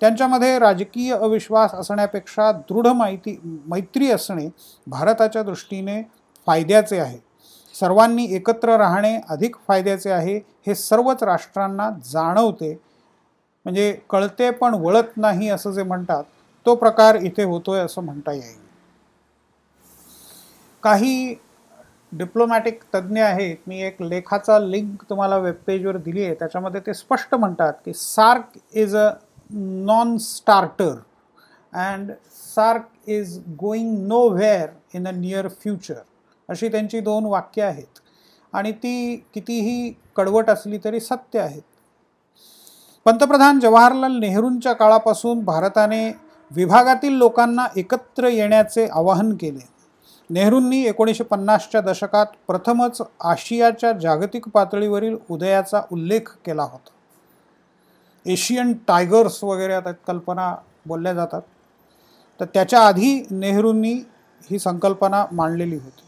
त्यांच्यामध्ये राजकीय अविश्वास असण्यापेक्षा दृढ माहिती मैत्री असणे भारताच्या दृष्टीने फायद्याचे आहे. सर्वांनी एकत्र राहणे अधिक फायद्याचे आहे. हे सर्वच राष्ट्रांना जाणवते. म्हणजे कळते पण वळत नाही असं जे म्हणतात तो प्रकार इथे होतोय असं म्हणता येईल. काही डिप्लोमॅटिक तज्ज्ञ आहेत. मी एक लेखाचा लिंक तुम्हाला वेबपेजवर दिली आहे. त्याच्यामध्ये ते स्पष्ट म्हणतात की SAARC is a non starter and SAARC is going nowhere in a near future अशी त्यांची दोन वाक्य आहेत. आणि ती कितीही कडवट असली तरी सत्य आहेत. पंतप्रधान जवाहरलाल नेहरूंच्या काळापासून भारताने विभागातील लोकांना एकत्र येण्याचे आवाहन केले. नेहरूंनी एकोणीसशे पन्नासच्या दशकात प्रथमच आशियाच्या जागतिक पातळीवरील उदयाचा उल्लेख केला होता. एशियन टायगर्स वगैरे आता कल्पना बोलल्या जातात. तर त्याच्या आधी नेहरूंनी ही संकल्पना मांडलेली होती.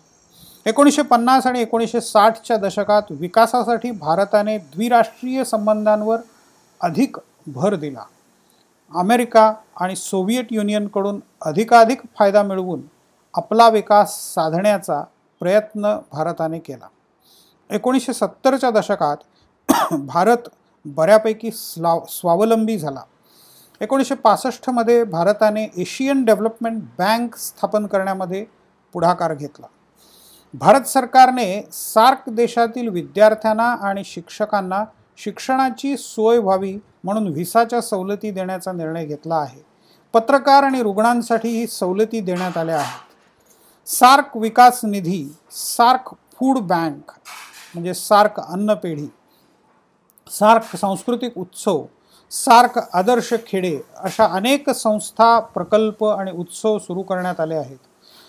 एकोणीसशे पन्नास आणि एकोणीसशे साठच्या दशकात विकासासाठी भारताने द्विराष्ट्रीय संबंधांवर अधिक भर दिला. अमेरिका आणि सोव्हिएट युनियनकडून अधिकाधिक फायदा मिळवून आपला विकास साधण्याचा प्रयत्न भारताने केला. एकोणीसशे सत्तरच्या दशकात भारत बऱ्यापैकी स्लाव स्वावलंबी झाला. एकोणीसशे पासष्टमध्ये भारताने एशियन डेव्हलपमेंट बँक स्थापन करण्यामध्ये पुढाकार घेतला. भारत सरकारने सार्क देशातील विद्यार्थ्यांना आणि शिक्षकांना शिक्षणाची सोय व्हावी म्हणून व्हिसाच्या सवलती देण्याचा निर्णय घेतला आहे. पत्रकार आणि रुग्णांसाठीही सवलती देण्यात आल्या आहेत. सार्क विकास निधी सार्क फूड बँक म्हणजे सार्क अन्न पेढी सार्क सांस्कृतिक उत्सव सार्क आदर्श खेडे अशा अनेक संस्था प्रकल्प आणि उत्सव सुरू करण्यात आले आहेत.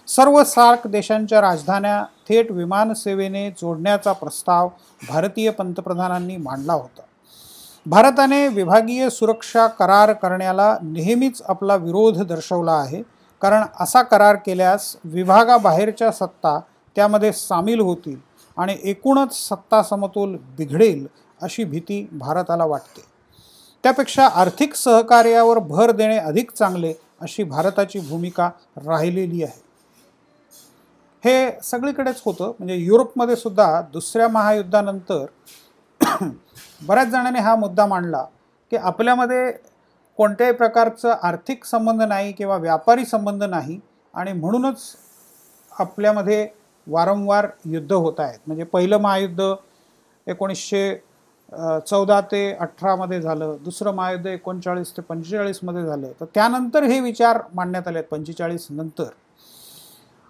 सर्व सार्क देशांच्या राजधान्या थेट विमानसेवेने जोडण्याचा प्रस्ताव भारतीय पंतप्रधानांनी मांडला होता. भारताने विभागीय सुरक्षा करार करण्याला नेहमीच आपला विरोध दर्शवला आहे. कारण असा करार केल्यास विभागाबाहेरच्या सत्ता त्यामध्ये सामील होतील आणि एकूणच सत्ता समतोल बिघडेल अशी भीती भारताला वाटते. त्यापेक्षा आर्थिक सहकार्यावर भर देणे अधिक चांगले अशी भारताची भूमिका राहिलेली आहे. हे सगळीकडेच होतं. म्हणजे युरोपमध्ये सुद्धा दुसऱ्या महायुद्धानंतर बऱ्याच जणांनी हा मुद्दा मांडला की आपल्यामध्ये कोणत्याही प्रकारचं आर्थिक संबंध नाही किंवा व्यापारी संबंध नाही आणि म्हणूनच आपल्यामध्ये वारंवार युद्ध होत आहेत. म्हणजे पहिलं महायुद्ध एकोणीसशे चौदा ते अठरामध्ये झालं. दुसरं महायुद्ध एकोणचाळीस ते पंचेचाळीसमध्ये झालं. तर त्यानंतर हे विचार मांडण्यात आले आहेत पंचेचाळीस नंतर.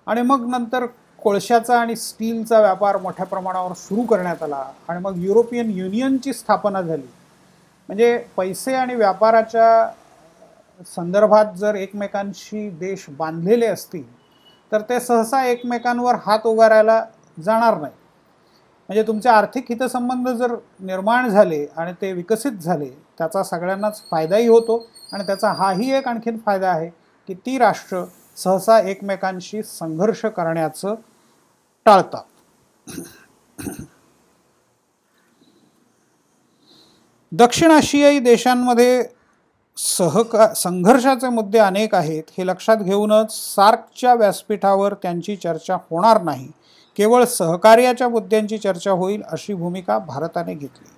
आणि मग नंतर कोळशाचा आणि स्टीलचा व्यापार मोठ्या प्रमाणावर सुरू करण्यात आला आणि मग युरोपियन युनियनची स्थापना झाली. म्हणजे पैसे आणि व्यापाराच्या संदर्भात जर एकमेकांशी देश बांधलेले असतील तर ते सहसा एकमेकांवर हात उगारायला जाणार नाही. म्हणजे तुमचे आर्थिक हितसंबंध जर निर्माण झाले आणि ते विकसित झाले त्याचा सगळ्यांनाच फायदाही होतो आणि त्याचा हाही एक आणखीन फायदा आहे की ती राष्ट्र सहसा एकमेकांशी संघर्ष करण्याचं टाळतात. दक्षिण आशियाई देशांमध्ये सहका संघर्षाचे मुद्दे अनेक आहेत. हे लक्षात घेऊनच सार्कच्या व्यासपीठावर त्यांची चर्चा होणार नाही. केवळ सहकार्याच्या मुद्द्यांची चर्चा होईल अशी भूमिका भारताने घेतली.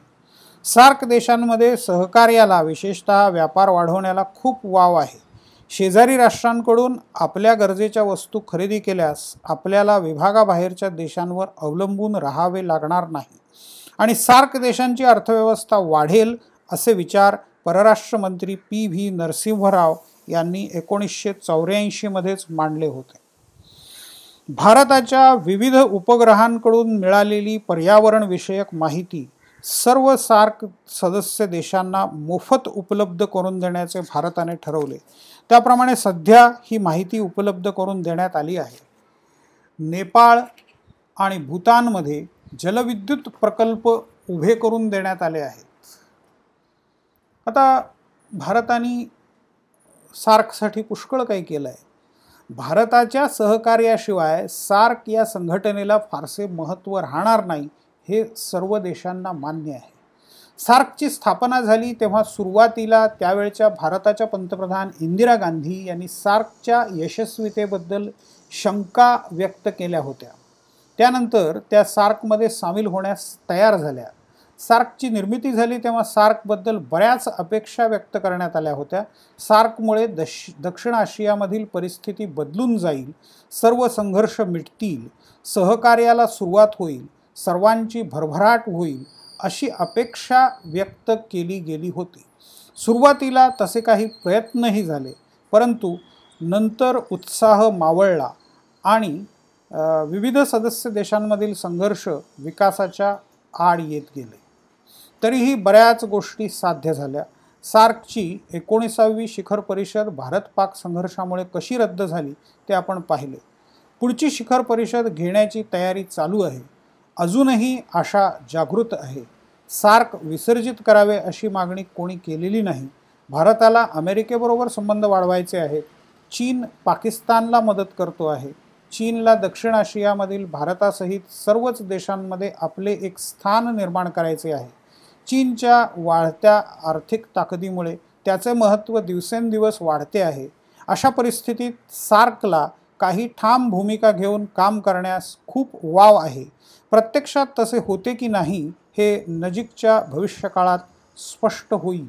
सार्क देशांमध्ये सहकार्याला विशेषतः व्यापार वाढवण्याला खूप वाव आहे. शेजारी राष्ट्रांकडून आपल्या गरजेच्या वस्तू खरेदी केल्यास आपल्याला विभागाबाहेरच्या देशांवर अवलंबून राहावे लागणार नाही. आणि सार्क देशांची अर्थव्यवस्था वाढेल असे विचार परराष्ट्र मंत्री पी व्ही नरसिंहराव यांनी एकोणीसशे चौऱ्याऐंशीमध्येच मांडले होते. भारताच्या विविध उपग्रहांकडून मिळालेली पर्यावरणविषयक माहिती सर्व सार्क सदस्य देशांना मोफत उपलब्ध करून देण्याचे भारताने ठरवले. त्याप्रमाणे सध्या ही माहिती उपलब्ध करून देण्यात आली आहे. नेपाळ आणि भूतानमध्ये जलविद्युत प्रकल्प उभे करून देण्यात आले आहेत. आता भारताने सार्कसाठी पुष्कळ काही केलं आहे भारताच्या सहकार्याशिवाय सार्क या संघटनेला फारसे महत्त्व राहणार नाही हे सर्व देशांना मान्य आहे. सार्कची स्थापना झाली तेव्हा सुरुवातीला त्यावेळच्या भारताच्या पंतप्रधान इंदिरा गांधी यांनी सार्कच्या यशस्वीतेबद्दल शंका व्यक्त केल्या होत्या. त्यानंतर त्या सार्कमध्ये सामील होण्यास तयार झाल्या. सार्कची निर्मिती झाली तेव्हा सार्कबद्दल बऱ्याच अपेक्षा व्यक्त करण्यात आल्या होत्या. सार्कमुळे दश दक्षिण आशियामधील परिस्थिती बदलून जाईल सर्व संघर्ष मिटतील सहकार्याला सुरुवात होईल सर्वांची भरभराट होईल अशी अपेक्षा व्यक्त केली गेली होती. सुरुवातीला तसे काही प्रयत्नही झाले परंतु नंतर उत्साह मावळला आणि विविध सदस्य देशांमधील संघर्ष विकासाच्या आड येत गेले. तरीही बऱ्याच गोष्टी साध्य झाल्या. सार्कची एकोणीसावी शिखर परिषद भारत पाक संघर्षामुळे कशी रद्द झाली ते आपण पाहिले. पुढची शिखर परिषद घेण्याची तयारी चालू आहे. अजूनही आशा जागृत आहे. सार्क विसर्जित करावे अशी मागणी कोणी केलेली नाही. भारताला अमेरिकेबरोबर संबंध वाढवायचे आहेत. चीन पाकिस्तानला मदत करतो आहे. चीनला दक्षिण आशियामधील भारतासहित सर्वच देशांमध्ये आपले एक स्थान निर्माण करायचे आहे. चीनच्या वाढत्या आर्थिक ताकदीमुळे त्याचे महत्त्व दिवसेंदिवस वाढते आहे. अशा परिस्थितीत सार्कला काही ठाम भूमिका घेऊन काम करण्यास खूप वाव आहे. प्रत्यक्षात तसे होते की नाही हे नजीकच्या भविष्यकाळात स्पष्ट होईल.